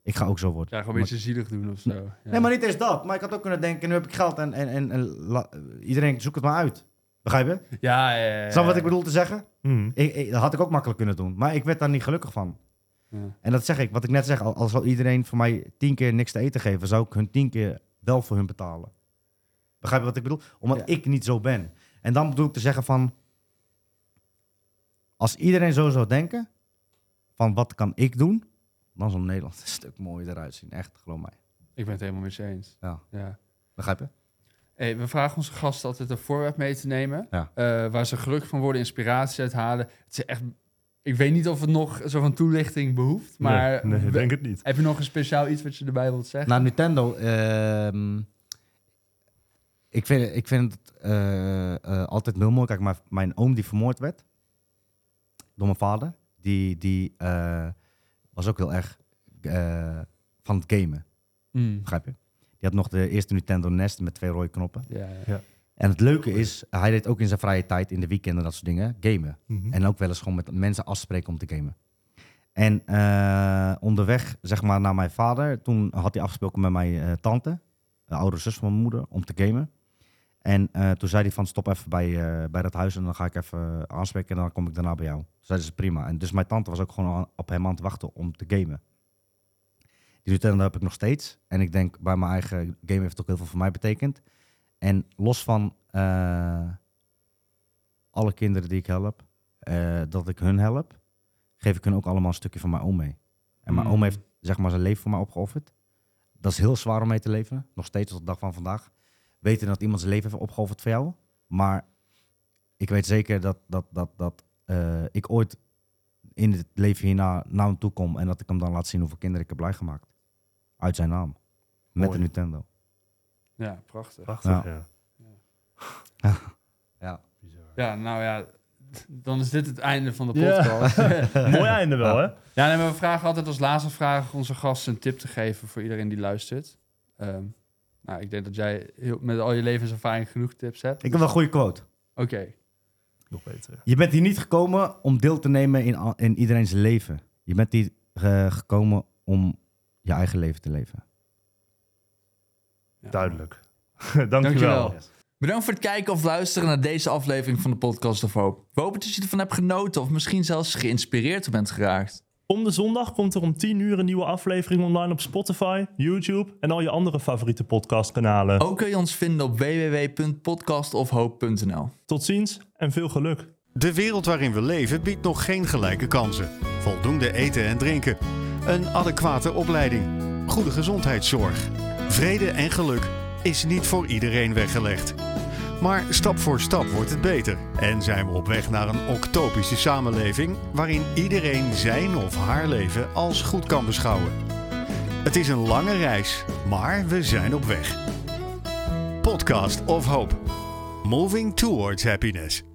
A: Ik ga ook zo worden.
B: ja, gewoon een beetje zielig doen of zo. Ja.
A: Nee, maar niet eens dat. Maar ik had ook kunnen denken, nu heb ik geld en, en, en, en la- iedereen zoekt het maar uit. Begrijp je?
B: Ja, ja, ja, ja.
A: Snap je wat ik bedoel te zeggen?
C: Mhm.
A: Ik, ik- dat had ik ook makkelijk kunnen doen. Maar ik werd daar niet gelukkig van.
B: Ja.
A: En dat zeg ik, wat ik net zeg. al- Als zou iedereen voor mij tien keer niks te eten geven, zou ik hun tien keer wel voor hun betalen. Begrijp je wat ik bedoel? Omdat
B: Ja.
A: ik niet zo ben. En dan bedoel ik te zeggen van... Als iedereen zo zou denken, van wat kan ik doen, dan zou Nederland een stuk mooier eruit zien. Echt, geloof mij.
B: Ik ben het helemaal met je eens.
A: Ja.
B: Ja.
A: Begrijp je?
B: Hey, we vragen onze gasten altijd een voorwerp mee te nemen.
A: Ja.
B: eh, waar ze gelukkig van worden, inspiratie uit halen. Het is echt, ik weet niet of het nog zo van toelichting behoeft. Maar
C: nee, nee, denk het niet.
B: heb je nog een speciaal iets wat je erbij wilt zeggen?
A: Nou, Nintendo. ehm, ik vind, ik vind het eh, eh, altijd heel mooi. Kijk, mijn, mijn oom die vermoord werd door mijn vader, die, die eh, was ook heel erg eh, van het gamen.
B: Mm.
A: Begrijp je? Die had nog de eerste Nintendo NES met twee rode knoppen.
B: Ja, ja.
A: En het leuke is, hij deed ook in zijn vrije tijd, in de weekenden, dat soort dingen, gamen.
C: Mhm.
A: En ook wel eens gewoon met mensen afspreken om te gamen. En eh, onderweg, zeg maar, naar mijn vader, toen had hij afgesproken met mijn eh, tante, de oudere zus van mijn moeder, om te gamen. En eh, toen zei hij van, stop even bij, bij dat huis en dan ga ik even aanspreken en dan kom ik daarna bij jou. Toen zeiden ze, prima. En dus mijn tante was ook gewoon op hem aan het wachten om te gamen. Die Nintendo heb ik nog steeds. En ik denk, bij mijn eigen game heeft het ook heel veel voor mij betekend. En los van eh, alle kinderen die ik help, eh, dat ik hun help, geef ik hun ook allemaal een stukje van mijn oom mee. En mijn
B: Mm.
A: oom heeft zeg maar zijn leven voor mij opgeofferd. Dat is heel zwaar om mee te leven. Nog steeds tot de dag van vandaag. Weten dat iemand zijn leven heeft opgeofferd voor jou. Maar ik weet zeker dat, dat, dat, dat eh, ik ooit in het leven hierna naar hem toe kom. En dat ik hem dan laat zien hoeveel kinderen ik heb blij gemaakt. Uit zijn naam. Met
C: Mooi.
A: de Nintendo.
B: Ja, prachtig.
C: Prachtig,
A: Ja.
C: ja.
A: Ja.
B: Ja, nou ja, dan is dit het einde van de
C: Ja.
B: podcast.
C: Mooi einde wel, hè?
B: Ja, nee, maar we vragen altijd als laatste vraag onze gasten een tip te geven voor iedereen die luistert. Ehm, nou, ik denk dat jij heel, met al je levenservaring genoeg tips hebt.
A: Ik heb wel een goede quote.
B: Oké,
C: Nog beter.
A: Je bent hier niet gekomen om deel te nemen in, al- in iedereen's leven. Je bent hier eh, gekomen om je eigen leven te leven.
C: Duidelijk. Dankjewel.
B: Dankjewel. Bedankt voor het kijken of luisteren naar deze aflevering van de Podcast of Hoop. We hopen dat je ervan hebt genoten of misschien zelfs geïnspireerd bent geraakt.
C: Om de zondag komt er om 10 uur een nieuwe aflevering online op Spotify, YouTube en al je andere favoriete podcastkanalen.
B: Ook kun je ons vinden op www.podcastofhoop.nl.
C: Tot ziens en veel geluk.
D: De wereld waarin we leven biedt nog geen gelijke kansen. Voldoende eten en drinken. Een adequate opleiding. Goede gezondheidszorg. Vrede en geluk is niet voor iedereen weggelegd. Maar stap voor stap wordt het beter en zijn we op weg naar een octopische samenleving waarin iedereen zijn of haar leven als goed kan beschouwen. Het is een lange reis, maar we zijn op weg. Podcast of Hope. Moving towards happiness.